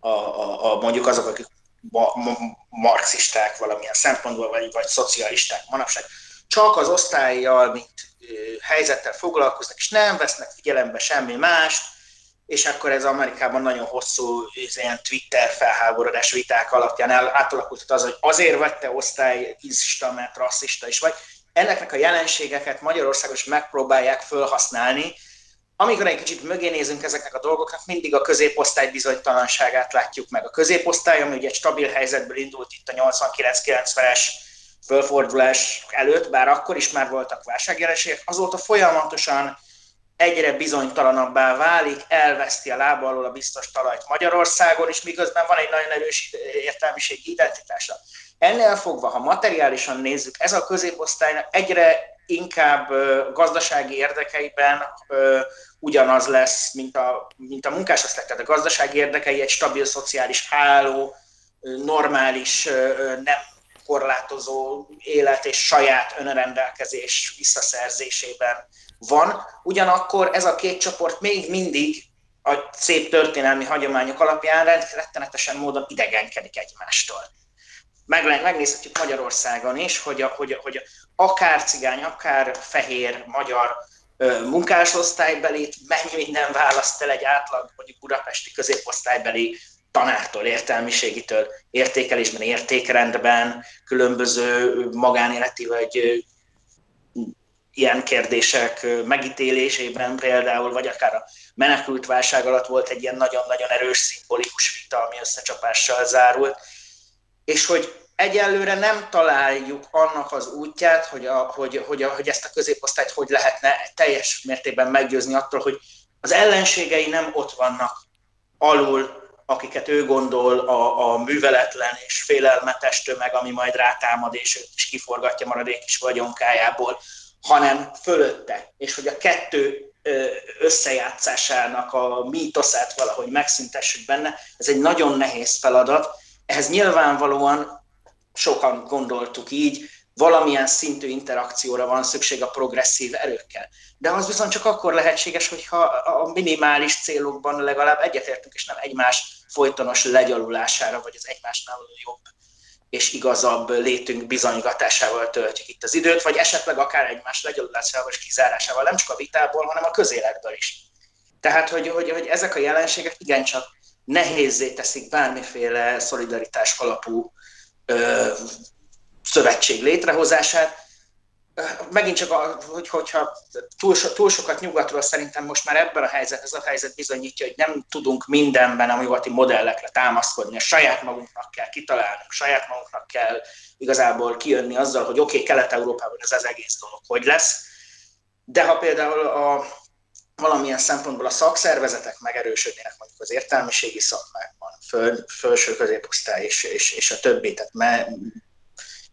a, a, a, mondjuk azok, akik ma, ma, marxisták valamilyen szempontból, vagy, vagy szocialisták manapság, csak az osztályjal, mint helyzettel foglalkoznak, és nem vesznek figyelembe semmi mást, és akkor ez Amerikában nagyon hosszú ilyen Twitter felháborodás viták alapján átalakult az, hogy azért vagy te osztályista, mert rasszista is vagy. Ennek a jelenségeket Magyarországon is megpróbálják felhasználni, amikor egy kicsit mögé nézünk ezeknek a dolgoknak, mindig a középosztály bizonytalanságát látjuk meg. A középosztály, ami ugye egy stabil helyzetből indult itt a 89-90-es fölfordulás előtt, bár akkor is már voltak válságjelenségek, azóta folyamatosan egyre bizonytalanabbá válik, elveszti a lába alól a biztos talajt Magyarországon, és miközben van egy nagyon erős értelmiségi identitása. Ennél fogva, ha materiálisan nézzük, ez a középosztály egyre inkább gazdasági érdekeiben ugyanaz lesz, mint a, mint a munkásosztály. Tehát a gazdasági érdekei egy stabil szociális háló, normális, nem korlátozó élet és saját önrendelkezés visszaszerzésében van. Ugyanakkor ez a két csoport még mindig a szép történelmi hagyományok alapján rettenetesen módon idegenkedik egymástól. Meg, megnézhetjük Magyarországon is, hogy, a, hogy, a, hogy a, akár cigány, akár fehér magyar munkásosztálybeli, mennyi minden választ el egy átlag mondjuk budapesti középosztálybeli tanártól, értelmiségitől, értékelésben, értékrendben, különböző magánéleti vagy ilyen kérdések megítélésében például, vagy akár a menekült válság alatt volt egy ilyen nagyon-nagyon erős szimbolikus vita, ami összecsapással zárult, és hogy egyelőre nem találjuk annak az útját, hogy, a, hogy, hogy, a, hogy ezt a középosztályt hogy lehetne teljes mértékben meggyőzni attól, hogy az ellenségei nem ott vannak alul, akiket ő gondol a, a műveletlen és félelmetes tömeg, ami majd rátámad, és őt is kiforgatja maradék is vagyonkájából, hanem fölötte, és hogy a kettő összejátszásának a mítoszát valahogy megszüntessük benne, ez egy nagyon nehéz feladat. Ehhez nyilvánvalóan sokan gondoltuk így, valamilyen szintű interakcióra van szükség a progresszív erőkkel. De az viszont csak akkor lehetséges, hogyha a minimális célokban legalább egyetértünk, és nem egymás folytonos legyalulására, vagy az egymásnál jobb és igazabb létünk bizonygatásával töltjük itt az időt, vagy esetleg akár egymás legyalulásával és kizárásával, nem csak a vitából, hanem a közéletből is. Tehát, hogy, hogy, hogy ezek a jelenségek igencsak nehézé teszik bármiféle szolidaritás alapú ö, szövetség létrehozását, megint csak, a, hogy, hogyha túl, so, túl sokat nyugatról szerintem most már ebben a helyzet, ez a helyzet bizonyítja, hogy nem tudunk mindenben a nyugati modellekre támaszkodni, a saját magunknak kell kitalálnunk, saját magunknak kell igazából kijönni azzal, hogy oké, okay, Kelet-Európában ez az egész dolog hogy lesz, de ha például a, valamilyen szempontból a szakszervezetek megerősödnének mondjuk az értelmiségi szakmákban, föl, felső középosztály és, és, és a többi, tehát me,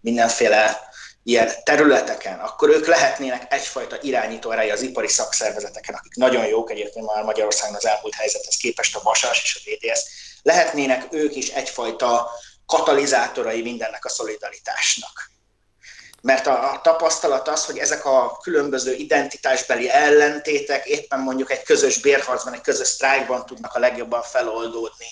mindenféle ilyen területeken, akkor ők lehetnének egyfajta irányító ereje az ipari szakszervezeteken, akik nagyon jók egyébként már Magyarországon az elmúlt helyzethez képest a Vasas és a VDS, lehetnének ők is egyfajta katalizátorai mindennek a szolidaritásnak. Mert a tapasztalat az, hogy ezek a különböző identitásbeli ellentétek éppen mondjuk egy közös bérharcban, egy közös sztrájkban tudnak a legjobban feloldódni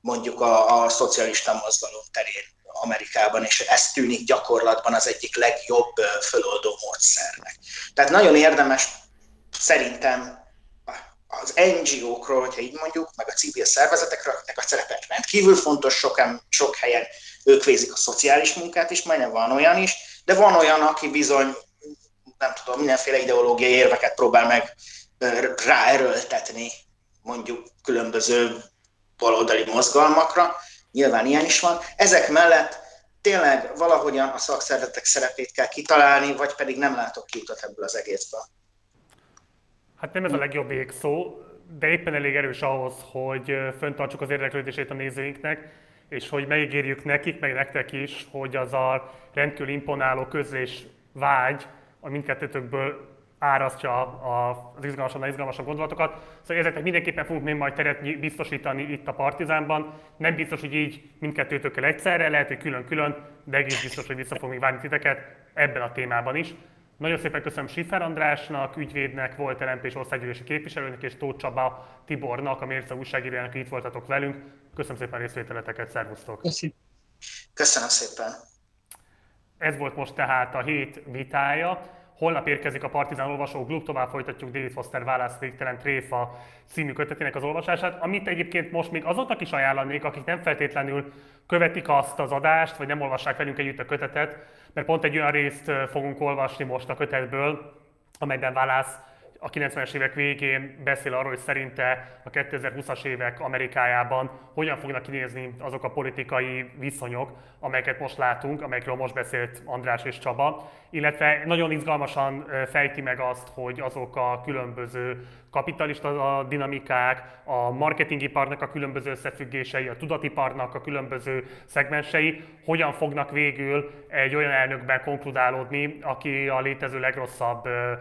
mondjuk a, a szocialista mozgalom terén. Amerikában, és ez tűnik gyakorlatban az egyik legjobb föloldó módszernek. Tehát nagyon érdemes szerintem az NGO-król, hogyha így mondjuk, meg a civil szervezetekről, akiknek a szerepet rendkívül fontos, sok, sok helyen ők végzik a szociális munkát is, majdnem van olyan is, de van olyan, aki bizony nem tudom, mindenféle ideológiai érveket próbál meg ráerőltetni mondjuk különböző baloldali mozgalmakra, nyilván ilyen is van. Ezek mellett tényleg valahogyan a szakszervezetek szerepét kell kitalálni, vagy pedig nem látok kiutat ebből az egészből. Hát nem ez a legjobb szó, de éppen elég erős ahhoz, hogy föntartsuk az érdeklődését a nézőinknek, és hogy megígérjük nekik, meg nektek is, hogy az a rendkívül imponáló közlés vágy, a mindkettőtökből árasztja az izgalmasabb, izgalmasabb gondolatokat. Szóval ezeknek mindenképpen fogunk még majd teret biztosítani itt a Partizánban. Nem biztos, hogy így mindkettőtökkel egyszerre, lehet, hogy külön-külön, de egész biztos, hogy vissza fogunk várni titeket ebben a témában is. Nagyon szépen köszönöm Sifer Andrásnak, ügyvédnek, volt LMP és országgyűlési képviselőnek, és Tóth Csaba Tibornak, a Mérce újságírójának, hogy itt voltatok velünk. Köszönöm szépen a részvételeteket, szervusztok! Köszönöm. Köszönöm szépen! Ez volt most tehát a hét vitája. Holnap érkezik a Partizán Olvasó Klub, tovább folytatjuk David Foster Válasz Végtelen Tréfa című kötetének az olvasását, amit egyébként most még azoknak is ajánlanék, akik nem feltétlenül követik azt az adást, vagy nem olvassák velünk együtt a kötetet, mert pont egy olyan részt fogunk olvasni most a kötetből, amelyben Válasz a 90-es évek végén beszél arról, hogy szerinte a 2020-as évek Amerikájában hogyan fognak kinézni azok a politikai viszonyok, amelyeket most látunk, amelyekről most beszélt András és Csaba, illetve nagyon izgalmasan fejti meg azt, hogy azok a különböző kapitalista dinamikák, a marketingiparnak a különböző összefüggései, a tudatiparnak a különböző szegmensei hogyan fognak végül egy olyan elnökben konkludálódni, aki a létező legrosszabb e,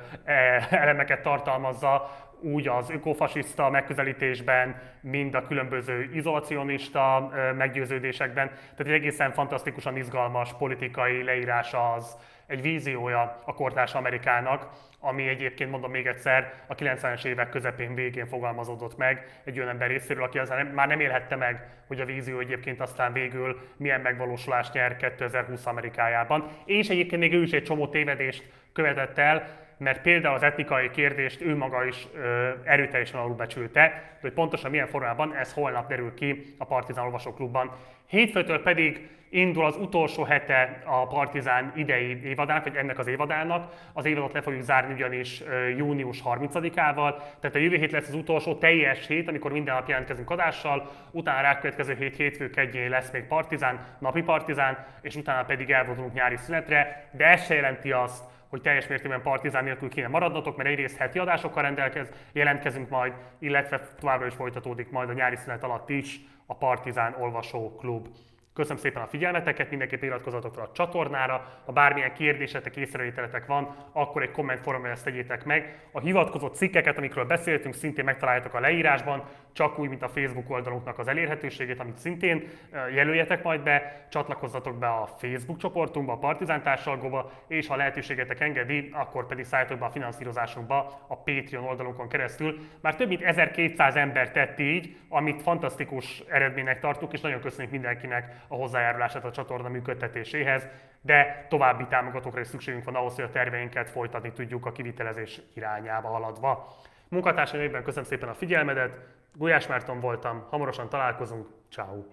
elemeket tartalmazza, úgy az ökofasiszta megközelítésben, mind a különböző izolacionista meggyőződésekben. Tehát egy egészen fantasztikusan izgalmas politikai leírása az, egy víziója a kortárs Amerikának, ami egyébként mondom még egyszer a 90-es évek közepén végén fogalmazódott meg egy olyan ember részéről, aki aztán már nem élhette meg, hogy a vízió egyébként aztán végül milyen megvalósulást nyer 2020 Amerikájában. És egyébként még ő is egy csomó tévedést követett el, mert például az etnikai kérdést ő maga is ö, erőteljesen alulbecsülte, hogy pontosan milyen formában, ez holnap derül ki a Partizán Olvasóklubban. Hétfőtől pedig indul az utolsó hete a Partizán idei évadának, vagy ennek az évadának. Az évadot le fogjuk zárni ugyanis június 30-ával, tehát a jövő hét lesz az utolsó teljes hét, amikor minden nap jelentkezünk adással, utána rá következő hét hétfő kedjén lesz még Partizán, napi Partizán, és utána pedig elvonulunk nyári szünetre, de ez se jelenti azt, hogy teljes mértékben partizán nélkül kéne maradnotok, mert egyrészt heti adásokkal rendelkez, jelentkezünk majd, illetve továbbra is folytatódik majd a nyári szünet alatt is a Partizán Olvasó Klub. Köszönöm szépen a figyelmeteket, mindenképp iratkozzatok fel a csatornára, ha bármilyen kérdésetek, észrevételetek van, akkor egy komment formában ezt tegyétek meg. A hivatkozott cikkeket, amikről beszéltünk, szintén megtaláljátok a leírásban, csak úgy, mint a Facebook oldalunknak az elérhetőségét, amit szintén jelöljetek majd be, csatlakozzatok be a Facebook csoportunkba, a Partizán társalgóba, és ha lehetőségetek engedi, akkor pedig szálljatok be a finanszírozásunkba a Patreon oldalunkon keresztül. Már több mint 1200 ember tett így, amit fantasztikus eredménynek tartunk, és nagyon köszönjük mindenkinek a hozzájárulását a csatorna működtetéséhez, de további támogatókra is szükségünk van ahhoz, hogy a terveinket folytatni tudjuk a kivitelezés irányába haladva. Munkatársaimban köszönöm szépen a figyelmedet, Gulyás Márton voltam, hamarosan találkozunk, ciao.